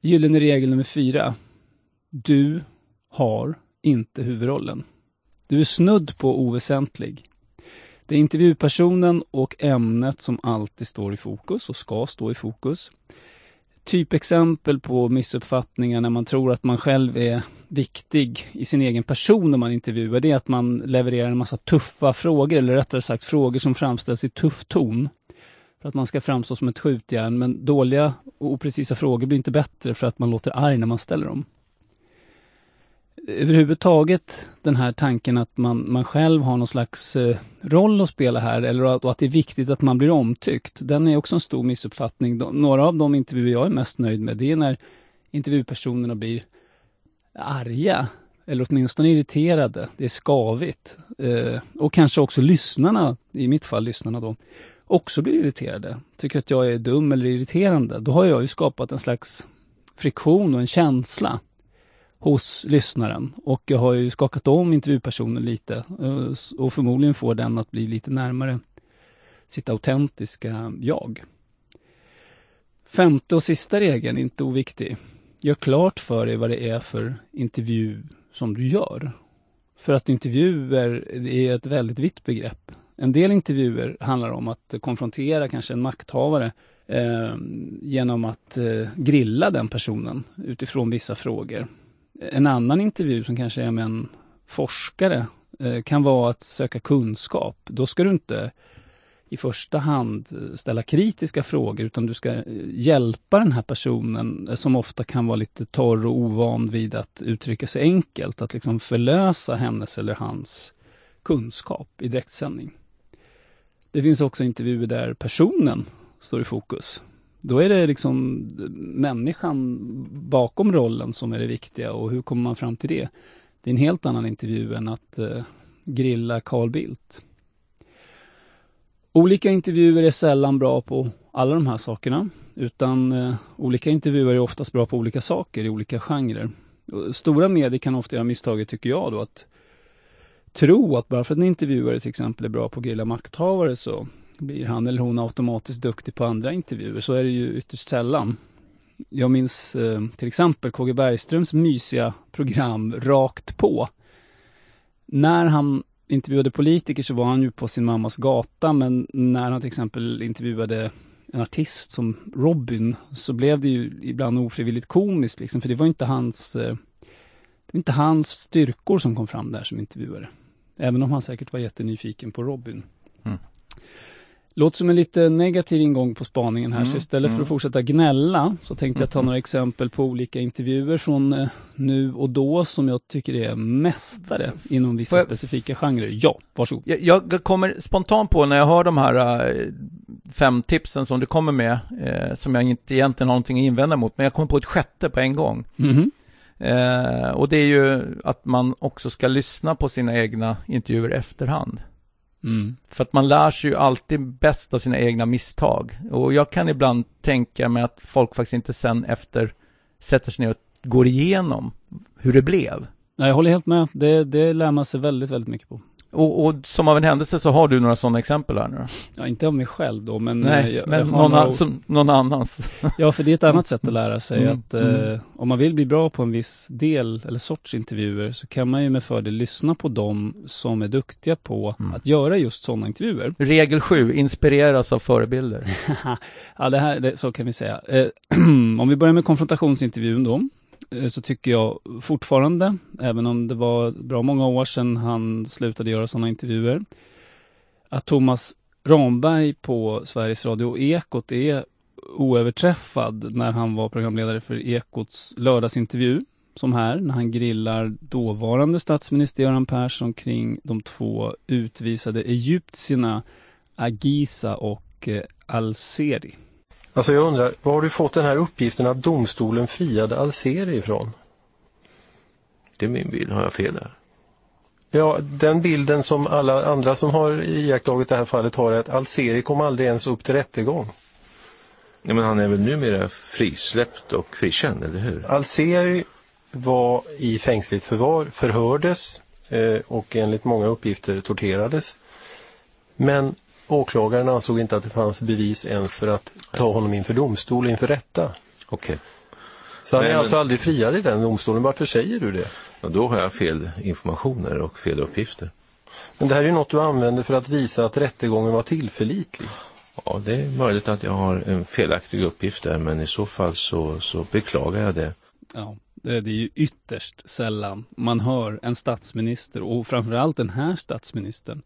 Speaker 4: Gyllene regel nummer fyra. Du har inte huvudrollen. Du är snudd på oväsentlig. Det är intervjupersonen och ämnet som alltid står i fokus och ska stå i fokus. Typexempel på missuppfattningar när man tror att man själv är viktig i sin egen person när man intervjuar, det är att man levererar en massa tuffa frågor, eller rättare sagt frågor som framställs i tuff ton. För att man ska framstå som ett skjutjärn, men dåliga och oprecisa frågor blir inte bättre för att man låter arg när man ställer dem överhuvudtaget den här tanken att man, man själv har någon slags eh, roll att spela här eller att, och att det är viktigt att man blir omtyckt. Den är också en stor missuppfattning. De, några av de intervjuer jag är mest nöjd med det är när intervjupersonerna blir arga eller åtminstone irriterade. Det är skavigt. Eh, och kanske också lyssnarna, i mitt fall lyssnarna då, också blir irriterade. Tycker att jag är dum eller irriterande. Då har jag ju skapat en slags friktion och en känsla hos lyssnaren. Och jag har ju skakat om intervjupersonen lite eh, och förmodligen får den att bli lite närmare sitt autentiska jag. Femte och sista regeln, inte oviktig. Gör klart för dig vad det är för intervju som du gör. För att intervjuer är ett väldigt vitt begrepp. En del intervjuer handlar om att konfrontera kanske en makthavare eh, genom att eh, grilla den personen utifrån vissa frågor. En annan intervju som kanske är med en forskare eh, kan vara att söka kunskap. Då ska du inte i första hand ställa kritiska frågor utan du ska eh, hjälpa den här personen eh, som ofta kan vara lite torr och ovan vid att uttrycka sig enkelt. Att liksom förlösa hennes eller hans kunskap i direktsändning. Det finns också intervjuer där personen står i fokus. Då är det liksom människan bakom rollen som är det viktiga och hur kommer man fram till det? Det är en helt annan intervju än att eh, grilla Carl Bildt. Olika intervjuer är sällan bra på alla de här sakerna, utan eh, olika intervjuer är oftast bra på olika saker i olika genrer. Stora medier kan ofta göra misstaget, tycker jag, då att tro att bara för att en intervjuare till exempel är bra på att grilla makthavare så blir han eller hon automatiskt duktig på andra intervjuer. Så är det ju ytterst sällan. Jag minns eh, till exempel KG Bergströms mysiga program Rakt på. När han intervjuade politiker så var han ju på sin mammas gata, men när han till exempel intervjuade en artist som Robin så blev det ju ibland ofrivilligt komiskt liksom, för det var inte hans eh, det var inte hans styrkor som kom fram där som intervjuare. Även om han säkert var jättenyfiken på Robin. Mm. Låter som en lite negativ ingång på spaningen här, mm, så istället mm. för att fortsätta gnälla så tänkte jag ta mm. några exempel på olika intervjuer från eh, nu och då som jag tycker är mästare inom vissa jag, specifika genrer. Ja, varsågod.
Speaker 5: Jag, jag kommer spontant på när jag hör de här äh, fem tipsen som du kommer med, äh, som jag inte egentligen har någonting att invända mot, men jag kommer på ett sjätte på en gång. Mm. Äh, och det är ju att man också ska lyssna på sina egna intervjuer efterhand. Mm. För att man lär sig ju alltid bäst av sina egna misstag. Och jag kan ibland tänka mig att folk faktiskt inte sen efter sätter sig ner och går igenom hur det blev.
Speaker 4: Jag håller helt med. Det, det lär man sig väldigt, väldigt mycket på.
Speaker 5: Och, och, som av en händelse så har du några sådana exempel här nu
Speaker 4: Ja, inte av mig själv då, men...
Speaker 5: Nej, eh, jag, men jag någon, några... som, någon annans.
Speaker 4: ja, för det är ett annat sätt att lära sig mm, att mm. Eh, om man vill bli bra på en viss del eller sorts intervjuer så kan man ju med fördel lyssna på dem som är duktiga på mm. att göra just sådana intervjuer.
Speaker 5: Regel 7, inspireras av förebilder.
Speaker 4: ja, det här, det, så kan vi säga. Eh, om vi börjar med konfrontationsintervjun då. Eh, så tycker jag fortfarande, även om det var bra många år sedan han slutade göra sådana intervjuer, att Thomas Ramberg på Sveriges Radio Ekot är oöverträffad när han var programledare för Ekots lördagsintervju, som här, när han grillar dåvarande statsminister Göran Persson kring de två utvisade egyptierna Agisa och eh, Al-Seri.
Speaker 6: Alltså jag undrar, var har du fått den här uppgiften att domstolen friade Alseri ifrån?
Speaker 7: Det är min bild, har jag fel där?
Speaker 6: Ja, den bilden som alla andra som har iakttagit det här fallet har är att Alseri kom aldrig ens upp till rättegång.
Speaker 7: Ja, men han är väl numera frisläppt och frikänd, eller hur?
Speaker 6: Alseri var i fängsligt förvar, förhördes eh, och enligt många uppgifter torterades. Men åklagaren ansåg inte att det fanns bevis ens för att ta honom inför domstol, inför rätta.
Speaker 7: Okej. Okay.
Speaker 6: Så han är alltså aldrig friad i den domstolen. Varför säger du det?
Speaker 7: Ja, då har jag fel informationer och fel uppgifter.
Speaker 6: Men det här är ju något du använder för att visa att rättegången var tillförlitlig.
Speaker 7: Ja, det är möjligt att jag har en felaktig uppgift där, men i så fall så, så beklagar jag det.
Speaker 4: Ja, det är ju ytterst sällan man hör en statsminister och framförallt den här statsministern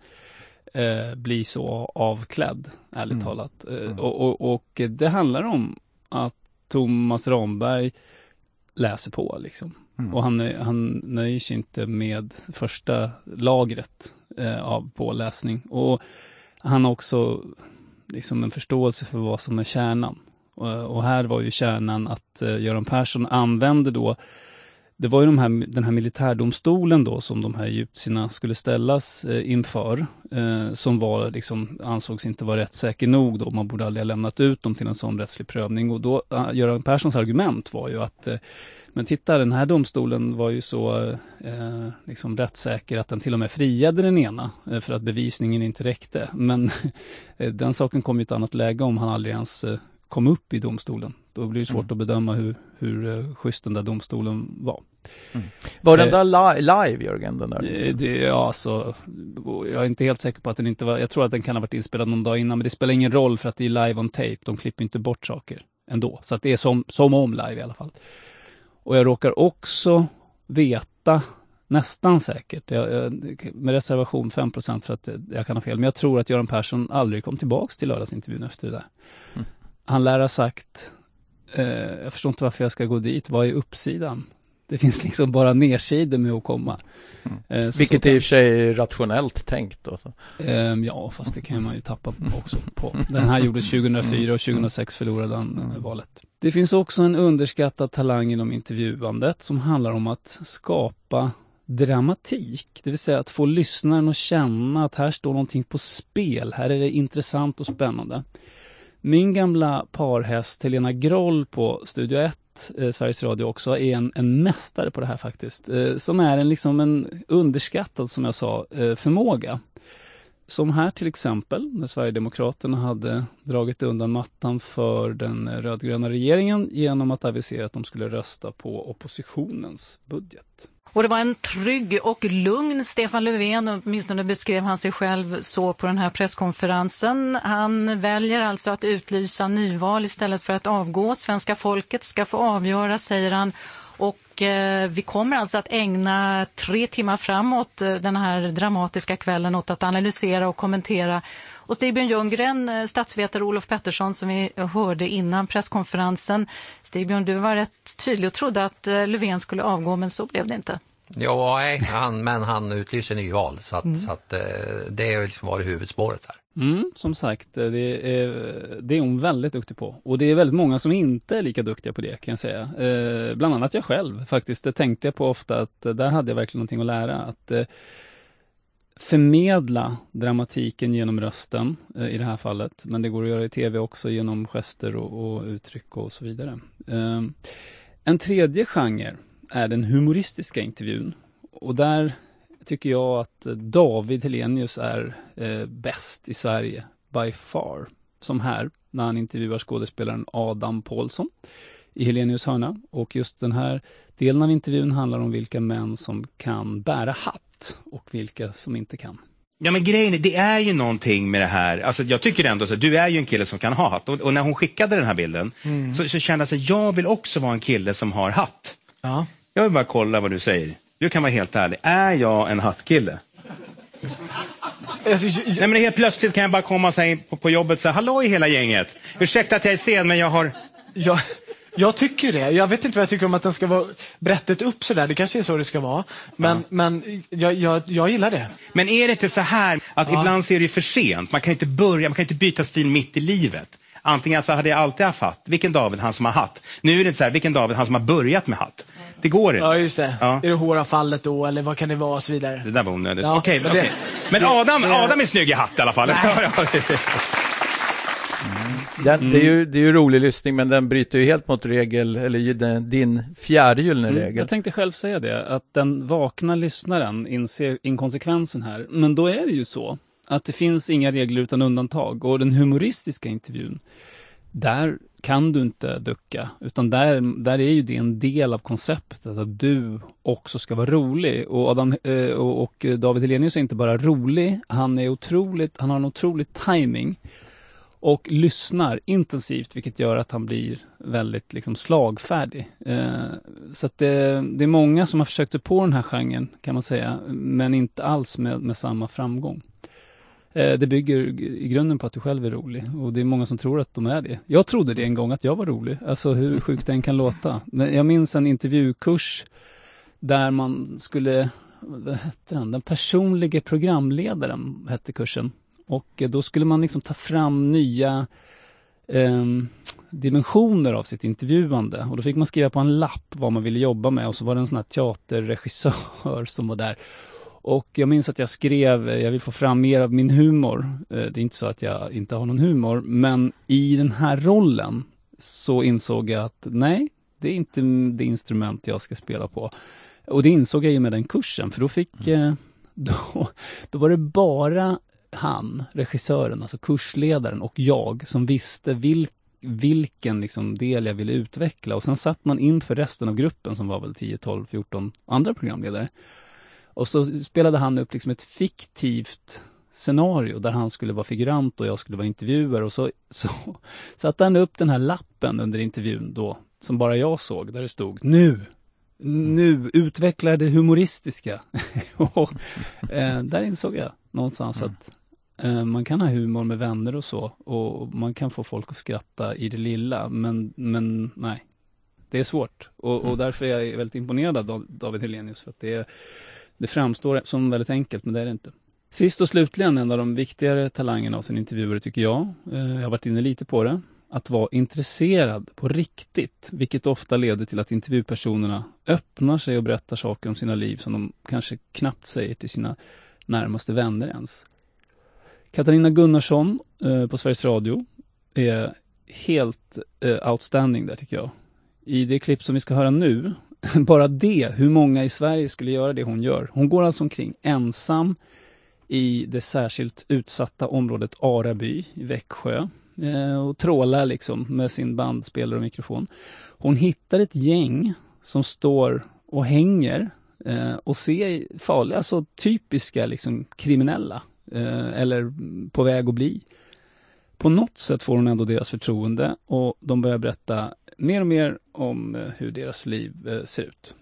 Speaker 4: eh, bli så avklädd, ärligt mm. talat. Eh, mm. och, och, och, det handlar om att Thomas Ramberg läser på liksom. Och han, han nöjer sig inte med första lagret eh, av påläsning. Och han har också liksom en förståelse för vad som är kärnan. Och, och här var ju kärnan att eh, Göran Persson använde då det var ju de här, den här militärdomstolen då som de här egyptierna skulle ställas eh, inför, eh, som var liksom, ansågs inte vara rättssäker nog då, man borde aldrig ha lämnat ut dem till en sån rättslig prövning. Och då, eh, Göran Perssons argument var ju att, eh, men titta den här domstolen var ju så eh, liksom rättssäker att den till och med friade den ena, eh, för att bevisningen inte räckte. Men eh, den saken kom i ett annat läge om han aldrig ens eh, kom upp i domstolen. Då blir det svårt att bedöma hur, hur eh, schysst den där domstolen var.
Speaker 5: Var den
Speaker 4: Eh,
Speaker 5: där li- live, Jörgen? Den där?
Speaker 4: Eh, Det, ja, alltså, jag är inte helt säker på att den inte var, jag tror att den kan ha varit inspelad någon dag innan, men det spelar ingen roll för att det är live on tape, de klipper inte bort saker ändå. Så att det är som, som om live i alla fall. Och jag råkar också veta, nästan säkert, jag, jag, med reservation 5% för att jag kan ha fel, men jag tror att Göran Persson aldrig kom tillbaks till lördagsintervjun efter det där.
Speaker 5: Mm.
Speaker 4: Han lär ha sagt, jag förstår inte varför jag ska gå dit, vad är uppsidan? Det finns liksom bara nersidor med att komma. Eh, så
Speaker 5: Vilket
Speaker 4: så
Speaker 5: i och för sig är rationellt tänkt. Då.
Speaker 4: Ehm, ja, fast det kan man ju tappa också på. Den här gjordes 2004 och 2006 förlorade han eh, valet. Det finns också en underskattad talang inom intervjuandet som handlar om att skapa dramatik. Det vill säga att få lyssnaren att känna att här står någonting på spel. Här är det intressant och spännande. Min gamla parhäst Helena Groll på Studio 1, eh, Sveriges Radio också, är en, en mästare på det här faktiskt. Eh, som är en, liksom en underskattad, som jag sa, eh, förmåga. Som här till exempel, när Sverigedemokraterna hade dragit undan mattan för den rödgröna regeringen genom att avisera att de skulle rösta på oppositionens budget.
Speaker 8: Och det var en trygg och lugn Stefan Löfven, åtminstone beskrev han sig själv så på den här presskonferensen. Han väljer alltså att utlysa nyval istället för att avgå. Svenska folket ska få avgöra, säger han. Och eh, vi kommer alltså att ägna tre timmar framåt eh, den här dramatiska kvällen åt att analysera och kommentera. Och Stigbjörn Ljunggren, eh, statsvetare Olof Pettersson som vi hörde innan presskonferensen. Stigbjörn, du var rätt tydlig och trodde att eh, Löfven skulle avgå, men så blev det inte.
Speaker 9: Ja, nej, han, men han utlyser nyval så att, så att eh, det har liksom varit huvudspåret här.
Speaker 4: Mm, som sagt, det är, det är hon väldigt duktig på. Och det är väldigt många som inte är lika duktiga på det kan jag säga. Eh, bland annat jag själv faktiskt. Det tänkte jag på ofta att där hade jag verkligen någonting att lära. Att eh, förmedla dramatiken genom rösten eh, i det här fallet. Men det går att göra i tv också genom gester och, och uttryck och så vidare. Eh, en tredje genre är den humoristiska intervjun. Och där tycker jag att David Helenius är eh, bäst i Sverige, by far. Som här, när han intervjuar skådespelaren Adam Paulsson i Helenius hörna. Och just den här delen av intervjun handlar om vilka män som kan bära hatt och vilka som inte kan.
Speaker 10: Ja men grejen är, det är ju någonting med det här, alltså jag tycker ändå så, du är ju en kille som kan ha hatt och, och när hon skickade den här bilden så, så kände jag så jag vill också vara en kille som har hatt.
Speaker 11: Ja.
Speaker 10: Jag vill bara kolla vad du säger. Du kan vara helt ärlig, är jag en hattkille?
Speaker 11: Alltså,
Speaker 10: Nej men helt plötsligt kan jag bara komma och säga på, på jobbet så här, hallå i hela gänget. Ursäkta att jag är sen men jag har...
Speaker 11: jag, jag tycker det. Jag vet inte vad jag tycker om att den ska vara brättet upp sådär. Det kanske är så det ska vara. Men, men jag, jag, jag gillar det.
Speaker 10: Men är det inte så här att
Speaker 11: Ja.
Speaker 10: ibland så är det för sent? Man kan inte börja, man kan inte byta stil mitt i livet. Antingen så hade jag alltid haft hatt. Vilken David, han som har hatt. Nu är det inte så här, vilken David, han som har börjat med hatt. Det går inte.
Speaker 11: Ja, just det.
Speaker 10: Ja.
Speaker 11: Är det håravfallet då, eller vad kan det vara och så vidare?
Speaker 10: Det där var onödigt.
Speaker 11: Ja,
Speaker 10: Okej,
Speaker 11: men det-
Speaker 10: Men Adam,
Speaker 11: det-
Speaker 10: Adam är snygg i hatt i alla fall. Ja,
Speaker 5: Den, det, är ju, det är ju rolig lyssning men den bryter ju helt mot regel, eller den, din fjärde gyllene
Speaker 4: Mm,
Speaker 5: regel.
Speaker 4: jag tänkte själv säga det, att den vakna lyssnaren inser inkonsekvensen här. Men då är det ju så att det finns inga regler utan undantag. Och den humoristiska intervjun, där kan du inte ducka, utan där, där är ju det en del av konceptet, att du också ska vara rolig. Och, Adam, eh, och David Helenius är inte bara rolig, han är otroligt, han har en otrolig timing och lyssnar intensivt, vilket gör att han blir väldigt liksom, slagfärdig. Eh, så att det, det är många som har försökt sig på den här genren, kan man säga, men inte alls med, med samma framgång. Eh, det bygger i grunden på att du själv är rolig och det är många som tror att de är det. Jag trodde det en gång att jag var rolig, alltså hur sjukt det än kan låta. Men jag minns en intervjukurs där man skulle, vad hette den, den personliga programledaren hette kursen. Och eh, då skulle man liksom ta fram nya eh, dimensioner av sitt intervjuande. Och då fick man skriva på en lapp vad man ville jobba med och så var det en sån här teaterregissör som var där. Och jag minns att jag skrev, jag vill få fram mer av min humor. Eh, det är inte så att jag inte har någon humor, men i den här rollen så insåg jag att nej, det är inte det instrument jag ska spela på. Och det insåg jag ju med den kursen, för då fick, mm. då, då var det bara han, regissören, alltså kursledaren och jag som visste vilk, vilken liksom del jag ville utveckla. Och sen satt man inför resten av gruppen som var väl 10, 12, 14 andra programledare. Och så spelade han upp liksom ett fiktivt scenario där han skulle vara figurant och jag skulle vara intervjuare och så, så satte han upp den här lappen under intervjun då, som bara jag såg, där det stod nu, nu, utveckla det humoristiska. och, eh, där insåg jag någonstans mm. att man kan ha humor med vänner och så och man kan få folk att skratta i det lilla, men, men nej, det är svårt. Och, och mm. därför är jag väldigt imponerad av David Helenius, för att det, det framstår som väldigt enkelt, men det är det inte. Sist och slutligen, en av de viktigare talangerna hos en intervjuare tycker jag, eh, jag har varit inne lite på det, att vara intresserad på riktigt, vilket ofta leder till att intervjupersonerna öppnar sig och berättar saker om sina liv som de kanske knappt säger till sina närmaste vänner ens. Katarina Gunnarsson eh, på Sveriges Radio är helt eh, outstanding där tycker jag. I det klipp som vi ska höra nu, bara det, hur många i Sverige skulle göra det hon gör. Hon går alltså omkring ensam i det särskilt utsatta området Araby i Växjö eh, och trålar liksom med sin bandspelare och mikrofon. Hon hittar ett gäng som står och hänger eh, och ser farliga, alltså typiska liksom kriminella eller på väg att bli. På något sätt får hon ändå deras förtroende och de börjar berätta mer och mer om hur deras liv ser ut.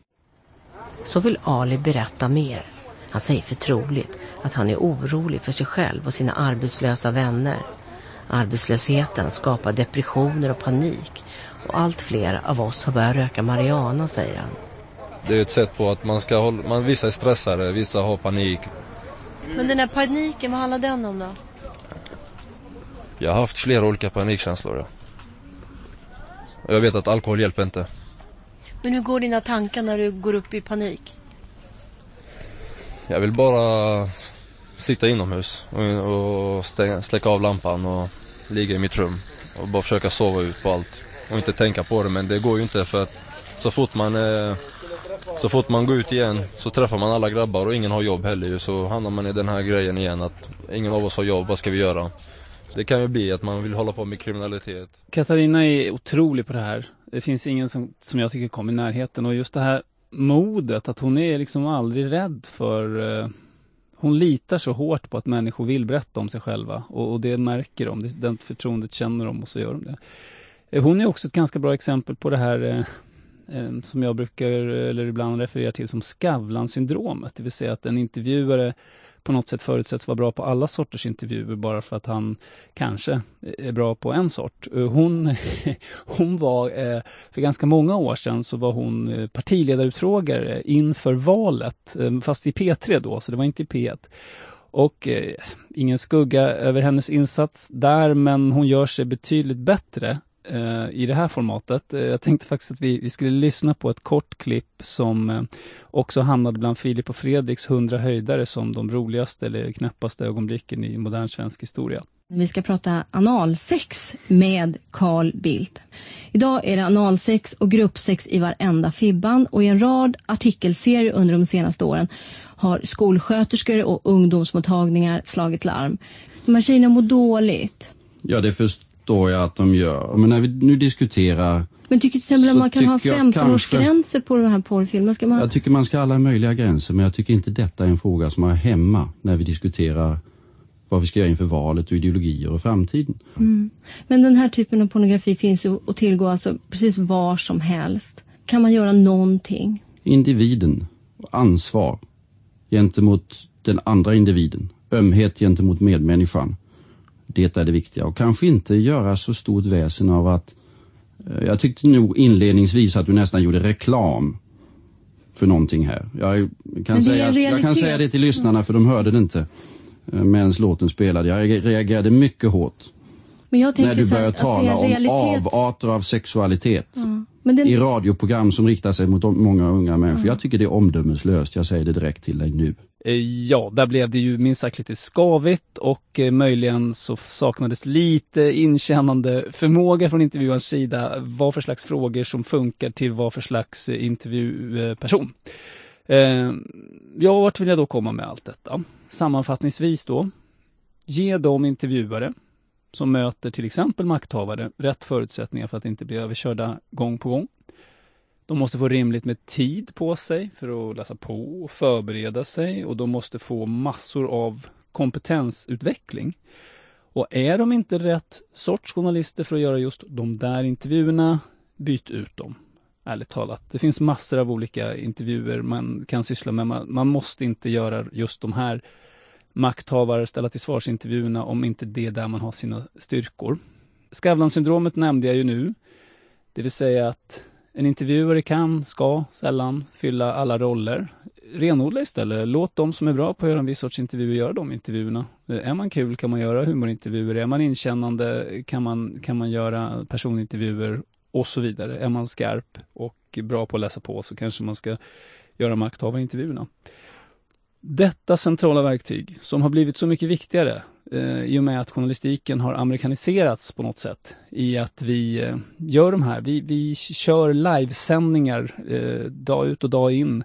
Speaker 12: Så vill Ali berätta mer. Han säger förtroligt att han är orolig för sig själv och sina arbetslösa vänner. Arbetslösheten skapar depressioner och panik och allt fler av oss har börjat röka marijuana, säger han.
Speaker 13: Det är ett sätt på att man ska hålla, man, vissa är stressade, vissa har panik.
Speaker 12: Men den här paniken, vad handlar den om då?
Speaker 13: Jag har haft flera olika panikkänslor. Ja. Jag vet att alkohol hjälper inte.
Speaker 12: Men hur går dina tankar när du går upp i panik?
Speaker 13: Jag vill bara sitta inomhus och, och stänga, släcka av lampan och ligga i mitt rum och bara försöka sova ut på allt och inte tänka på det men det går ju inte för att så fort man eh, så fort man går ut igen så träffar man alla grabbar och ingen har jobb heller ju så hamnar man i den här grejen igen att ingen av oss har jobb, vad ska vi göra? Det kan ju bli att man vill hålla på med kriminalitet.
Speaker 4: Katarina är otrolig på det här. Det finns ingen som, som jag tycker kommer i närheten och just det här modet, att hon är liksom aldrig rädd för eh, hon litar så hårt på att människor vill berätta om sig själva och, och det märker de, det, den förtroendet känner de och så gör de det. Eh, hon är också ett ganska bra exempel på det här eh, Eh, som jag brukar, eller ibland referera till som Skavlan-syndromet, det vill säga att en intervjuare på något sätt förutsätts vara bra på alla sorters intervjuer bara för att han kanske är bra på en sort. Eh, hon, hon var, eh, för ganska många år sedan så var hon partiledarutfrågare inför valet, fast i P3 då, så det var inte i P1. Och eh, ingen skugga över hennes insats där, men hon gör sig betydligt bättre eh, i det här formatet. Eh, jag tänkte faktiskt att vi, vi skulle lyssna på ett kort klipp som eh, också hamnade bland Filip och Fredriks hundra höjdare som de roligaste eller knäppaste ögonblicken i modern svensk historia.
Speaker 14: Vi ska prata analsex med Carl Bildt. Idag är det analsex och gruppsex i varenda fibban och i en rad artikelserier under de senaste åren har skolsköterskor och ungdomsmottagningar slagit larm. De här tjejerna mår dåligt.
Speaker 15: Ja, det först förstår jag att de gör. Men när vi nu diskuterar
Speaker 14: men tycker till exempel att man kan ha 15-årsgränser på de här porrfilmerna? man...
Speaker 15: Jag tycker man ska ha alla möjliga gränser men jag tycker inte detta är en fråga som är hemma när vi diskuterar vad vi ska göra inför valet och ideologier och framtiden.
Speaker 14: Mm. Men den här typen av pornografi finns ju att tillgå alltså precis var som helst. Kan man göra någonting?
Speaker 15: Individen, ansvar gentemot den andra individen, ömhet gentemot medmänniskan. Det är det viktiga och kanske inte göra så stort väsen av att eh, jag tyckte nog inledningsvis att du nästan gjorde reklam för någonting här. Jag kan, säga, jag kan säga det till lyssnarna för de hörde det inte eh, medan låten spelade. Jag reagerade mycket hårt när du börjar tala om avarter av sexualitet
Speaker 14: Ja. Den,
Speaker 15: i radioprogram som riktar sig mot många unga människor. Jag tycker det är omdömeslöst. Jag säger det direkt till dig nu.
Speaker 4: Eh, ja, där blev det ju minst sagt lite skavigt och eh, möjligen så saknades lite inkännande förmåga från intervjuarens sida vad för slags frågor som funkar till vad för slags eh, intervjuperson. Ja, vart vill jag då komma med allt detta? Sammanfattningsvis då, ge de intervjuare som möter till exempel makthavare rätt förutsättningar för att inte bli överkörda gång på gång. De måste få rimligt med tid på sig för att läsa på och förbereda sig och de måste få massor av kompetensutveckling. Och är de inte rätt sorts journalister för att göra just de där intervjuerna, byt ut dem. Ärligt talat. Det finns massor av olika intervjuer man kan syssla med. Man, man måste inte göra just de här makthavare ställa till svarsintervjuerna om inte det är där man har sina styrkor. Skavlan-syndromet nämnde jag ju nu. Det vill säga att en intervjuare kan, ska, sällan fylla alla roller. Renodla istället. Låt de som är bra på att göra en viss sorts intervjuer göra de intervjuerna. Eh, är man kul kan man göra humorintervjuer. Är man inkännande kan man, kan man göra personintervjuer och så vidare. Är man skarp och bra på att läsa på så kanske man ska göra makthavarintervjuerna. Detta centrala verktyg som har blivit så mycket viktigare eh, i och med att journalistiken har amerikaniserats på något sätt i att vi eh, gör de här, vi, vi kör livesändningar eh, dag ut och dag in,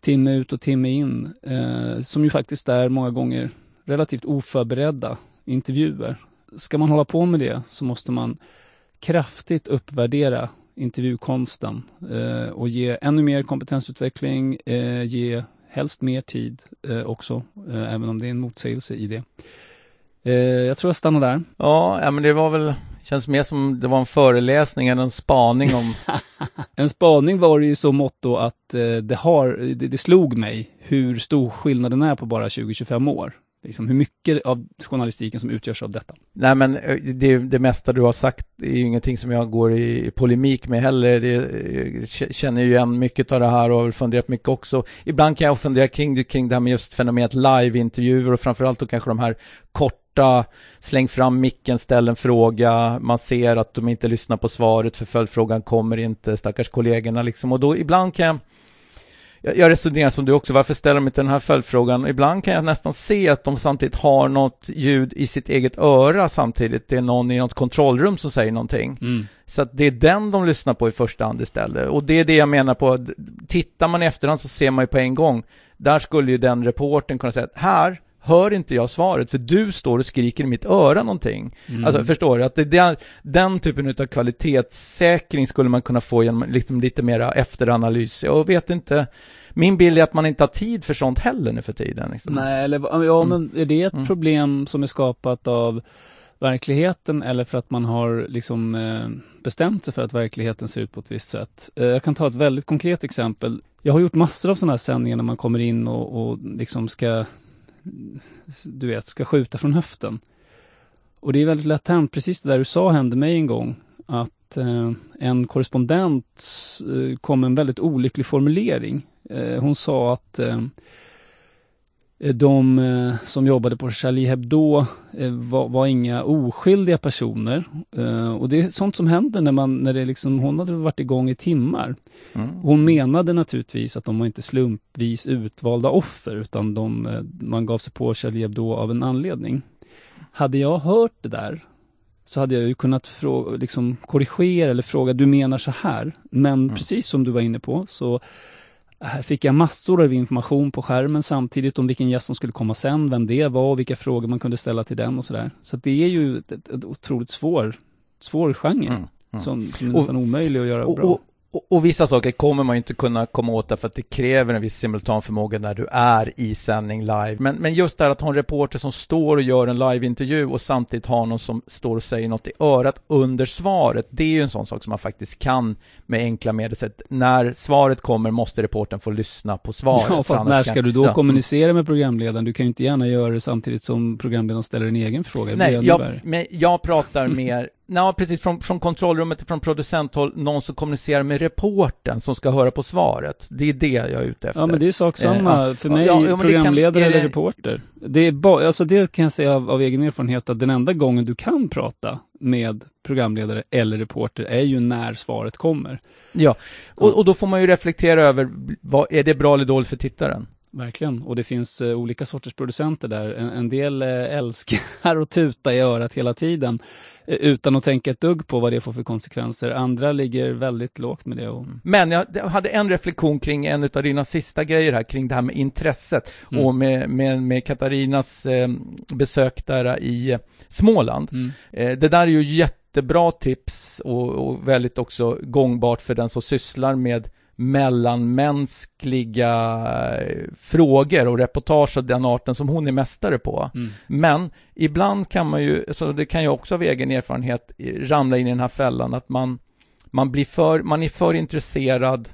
Speaker 4: timme ut och timme in, eh, som ju faktiskt är många gånger relativt oförberedda intervjuer. Ska man hålla på med det så måste man kraftigt uppvärdera intervjukonsten eh, och ge ännu mer kompetensutveckling, eh, ge helst mer tid eh, också, eh, även om det är en motsägelse i det. Eh, jag tror jag stannar där.
Speaker 5: Ja, ja, men det var väl, känns mer som det var en föreläsning än en spaning om...
Speaker 4: En spaning var det ju så motto att eh, det, har, det, det slog mig hur stor skillnaden är på bara 20-25 år. Liksom hur mycket av journalistiken som utgörs av detta.
Speaker 5: Nej men eh, det, det mesta du har sagt är ju ingenting som jag går i polemik med heller. Det, eh, jag känner ju igen mycket av det här och har funderat mycket också. Ibland kan jag fundera kring det, kring det här med just fenomenet live-intervjuer och framförallt då kanske de här korta, släng fram micken, ställ en fråga, man ser att de inte lyssnar på svaret för följdfrågan kommer inte, stackars kollegorna liksom. Och då ibland kan jag jag, jag resonerar som du också, varför ställer de inte den här följdfrågan? Ibland kan jag nästan se att de samtidigt har något ljud i sitt eget öra samtidigt. Det är någon i något kontrollrum som säger någonting.
Speaker 4: Mm.
Speaker 5: Så att det är den de lyssnar på i första hand istället. Och det är det jag menar på, tittar man i efterhand så ser man ju på en gång. Där skulle ju den reporten kunna säga att här hör inte jag svaret för du står och skriker i mitt öra någonting.
Speaker 4: Mm.
Speaker 5: Alltså förstår du? Att det är den typen av kvalitetssäkring skulle man kunna få genom liksom lite mera efteranalys. Jag vet inte. Min bild är att man inte har tid för sånt heller nu för tiden. Liksom.
Speaker 4: Nej, eller ja,
Speaker 5: Mm.
Speaker 4: men är det ett
Speaker 5: Mm.
Speaker 4: problem som är skapat av verkligheten eller för att man har liksom eh, bestämt sig för att verkligheten ser ut på ett visst sätt? Eh, jag kan ta ett väldigt konkret exempel. Jag har gjort massor av sådana här sändningar när man kommer in och, och liksom ska, du vet, ska skjuta från höften. Och det är väldigt lätt hänt, precis det där du sa hände mig en gång, att eh, en korrespondent eh, kom med en väldigt olycklig formulering. Eh, hon sa att eh, de eh, som jobbade på Charlie Hebdo eh, var, var inga oskyldiga personer. Eh, och det är sånt som händer när man, när det liksom, hon hade varit igång i timmar.
Speaker 5: Mm.
Speaker 4: Hon menade naturligtvis att de var inte slumpvis utvalda offer, utan de, eh, man gav sig på Charlie Hebdo av en anledning. Hade jag hört det där, så hade jag ju kunnat frå- liksom korrigera eller fråga, du menar så här. Men precis som du var inne på, så här fick jag massor av information på skärmen samtidigt om vilken gäst som skulle komma sen, vem det var och vilka frågor man kunde ställa till den och sådär. Så det är ju ett, otroligt svår, svår genre
Speaker 5: Mm, mm.
Speaker 4: Som, som är
Speaker 5: Och-
Speaker 4: nästan omöjlig att göra
Speaker 5: och,
Speaker 4: bra.
Speaker 5: och, och, och vissa saker kommer man ju inte kunna komma åt därför att det kräver en viss simultanförmåga när du är i sändning live. Men, men just det här att ha en reporter som står och gör en liveintervju och samtidigt ha någon som står och säger något i örat under svaret. Det är ju en sån sak som man faktiskt kan med enkla medel. Så att När svaret kommer måste reportern få lyssna på svaret.
Speaker 4: Ja, fast när
Speaker 5: kan-
Speaker 4: ska du då
Speaker 5: Ja.
Speaker 4: kommunicera med programledaren? Du kan ju inte gärna göra det samtidigt som programledaren ställer en egen fråga.
Speaker 5: Nej, jag, jag pratar mer Ja, precis. Från, från kontrollrummet, från producenthåll, någon som kommunicerar med reporten som ska höra på svaret. Det är det jag är ute efter.
Speaker 4: Ja, men det är sak samma.
Speaker 5: Eh,
Speaker 4: För mig,
Speaker 5: ja, ja, det kan-
Speaker 4: programledare
Speaker 5: är det-
Speaker 4: eller reporter. Det är ba, alltså det kan jag säga av, av egen erfarenhet att den enda gången du kan prata med programledare eller reporter är ju när svaret kommer.
Speaker 5: Ja, och, och då får man ju reflektera över, vad, är det bra eller dåligt för tittaren?
Speaker 4: Verkligen, och det finns eh, olika sorters producenter där. En, en del eh, älskar att tuta i örat hela tiden eh, utan att tänka ett dugg på vad det får för konsekvenser. Andra ligger väldigt lågt med det. Och...
Speaker 5: Men jag hade en reflektion kring en av dina sista grejer här, kring det här med intresset
Speaker 4: Mm.
Speaker 5: och med, med, med Katarinas eh, besök där i Småland.
Speaker 4: Mm.
Speaker 5: Eh, det där är ju jättebra tips och, och väldigt också gångbart för den som sysslar med mellanmänskliga eh, frågor och reportage av den arten som hon är mästare på.
Speaker 4: Mm.
Speaker 5: Men ibland kan man ju, så det kan jag också av egen erfarenhet eh, ramla in i den här fällan att man, man blir för, man är för intresserad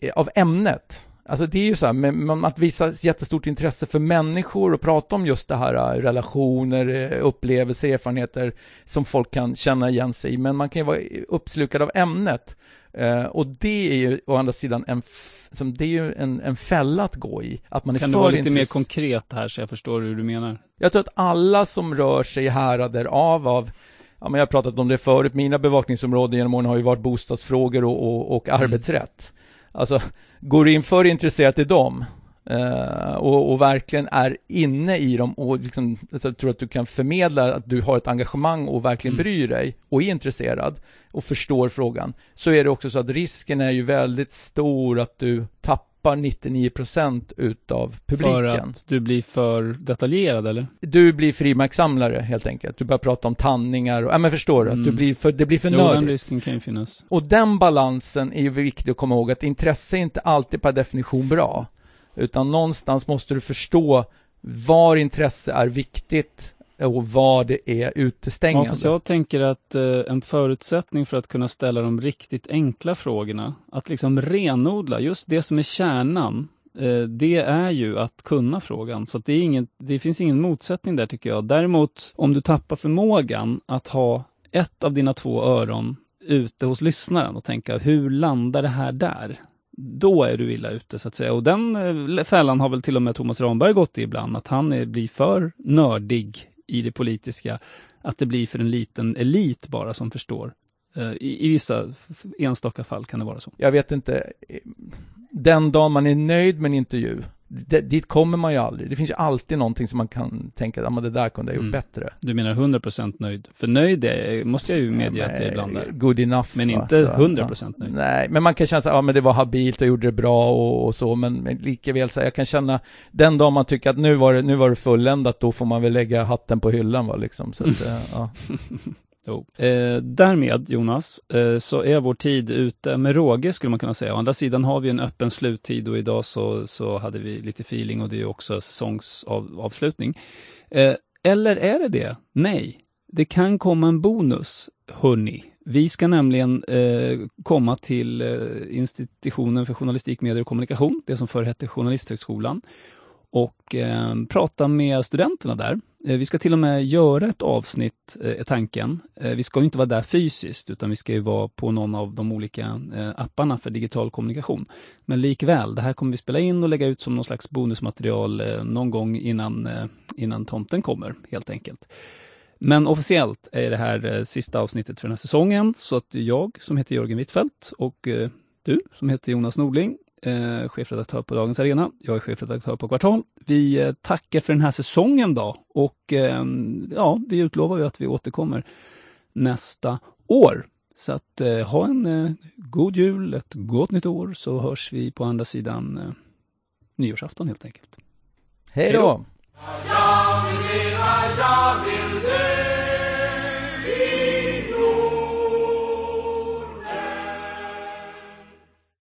Speaker 5: eh, av ämnet. Alltså det är ju så här, men att visa jättestort intresse för människor och prata om just det här, relationer, upplevelser, erfarenheter som folk kan känna igen sig i. Men man kan ju vara uppslukad av ämnet. Eh, och det är ju å andra sidan en, som, det är ju en, en fälla att gå i. Att man är
Speaker 4: Kan du
Speaker 5: för
Speaker 4: vara lite mer konkret här så jag förstår hur du menar?
Speaker 5: jag tror att alla som rör sig i härader av, av ja, men jag har pratat om det förut, mina bevakningsområden genom åren har ju varit bostadsfrågor och, och, och arbetsrätt. Alltså, går du in för intresserat i dem eh, och, och verkligen är inne i dem och liksom, alltså, tror att du kan förmedla att du har ett engagemang och verkligen bryr dig och är intresserad och förstår frågan, så är det också så att risken är ju väldigt stor att du tappar 99% utav publiken.
Speaker 4: För att du blir för detaljerad eller?
Speaker 5: Du blir frimärkssamlare helt enkelt. Du börjar prata om tanningar och, ja men förstår du? Att du
Speaker 4: Mm.
Speaker 5: blir för, det blir för
Speaker 4: Jo, den
Speaker 5: nördigt.
Speaker 4: risken kan ju finnas.
Speaker 5: Och den balansen är ju viktig att komma ihåg att intresse är inte alltid per definition bra. Utan någonstans måste du förstå var intresse är viktigt och vad det är
Speaker 4: Ja,
Speaker 5: utestängande.
Speaker 4: fast jag tänker att eh, en förutsättning för att kunna ställa de riktigt enkla frågorna, att liksom renodla just det som är kärnan, eh, det är ju att kunna frågan. Så det, är inget, det finns ingen motsättning där tycker jag. Däremot, om du tappar förmågan att ha ett av dina två öron ute hos lyssnaren och tänka, hur landar det här där? Då är du illa ute så att säga. Och den eh, fällan har väl till och med Thomas Ramberg gått i ibland, att han är, blir för nördig i det politiska, att det blir för en liten elit bara som förstår. Eh, I, I vissa enstaka fall kan det vara så.
Speaker 5: Jag vet inte, eh, den dag man är nöjd med en intervju, d- dit kommer man ju aldrig. Det finns ju alltid någonting som man kan tänka, ja men det där kunde jag gjort
Speaker 4: Mm.
Speaker 5: bättre.
Speaker 4: Du menar 100% nöjd? För nöjd är, måste jag ju medge att det ibland är.
Speaker 5: Good enough.
Speaker 4: Men inte
Speaker 5: Så,
Speaker 4: 100%
Speaker 5: ja.
Speaker 4: nöjd.
Speaker 5: Nej, men man kan känna så ja men det var habilt och gjorde det bra och, och så, men, men likaväl så här, jag kan känna den dag man tycker att nu var det, nu var det fulländat, då får man väl lägga hatten på hyllan va, liksom. Så att, eh, ja.
Speaker 4: Jo. Eh, därmed, Jonas, eh, så är vår tid ute med råge skulle man kunna säga. Å andra sidan har vi en öppen sluttid och idag så, så hade vi lite feeling och det är också säsongsavslutning. Eh, eller är det det? Nej. Det kan komma en bonus, hörni. Vi ska nämligen eh, komma till eh, institutionen för journalistik, medier och kommunikation, det som förr hette Journalisthögskolan, och eh, prata med studenterna där. Eh, vi ska till och med göra ett avsnitt, eh, är tanken. Eh, vi ska ju inte vara där fysiskt, utan vi ska ju vara på någon av de olika apparna för digital kommunikation. Men likväl, det här kommer vi spela in och lägga ut som någon slags bonusmaterial någon gång innan, innan tomten kommer, helt enkelt. Men officiellt är det här sista avsnittet för den här säsongen, så att jag som heter Jörgen Wittfeldt och du som heter Jonas Nordling, eh, chefredaktör på Dagens Arena, jag är chefredaktör på Kvartal. Vi eh, tackar för den här säsongen då och eh, ja, vi utlovar ju att vi återkommer nästa år. Så att eh, ha en eh, god jul, ett gott nytt år, så hörs vi på andra sidan eh, nyårsafton helt enkelt.
Speaker 5: Hej då!
Speaker 3: Jag vill leva, jag vill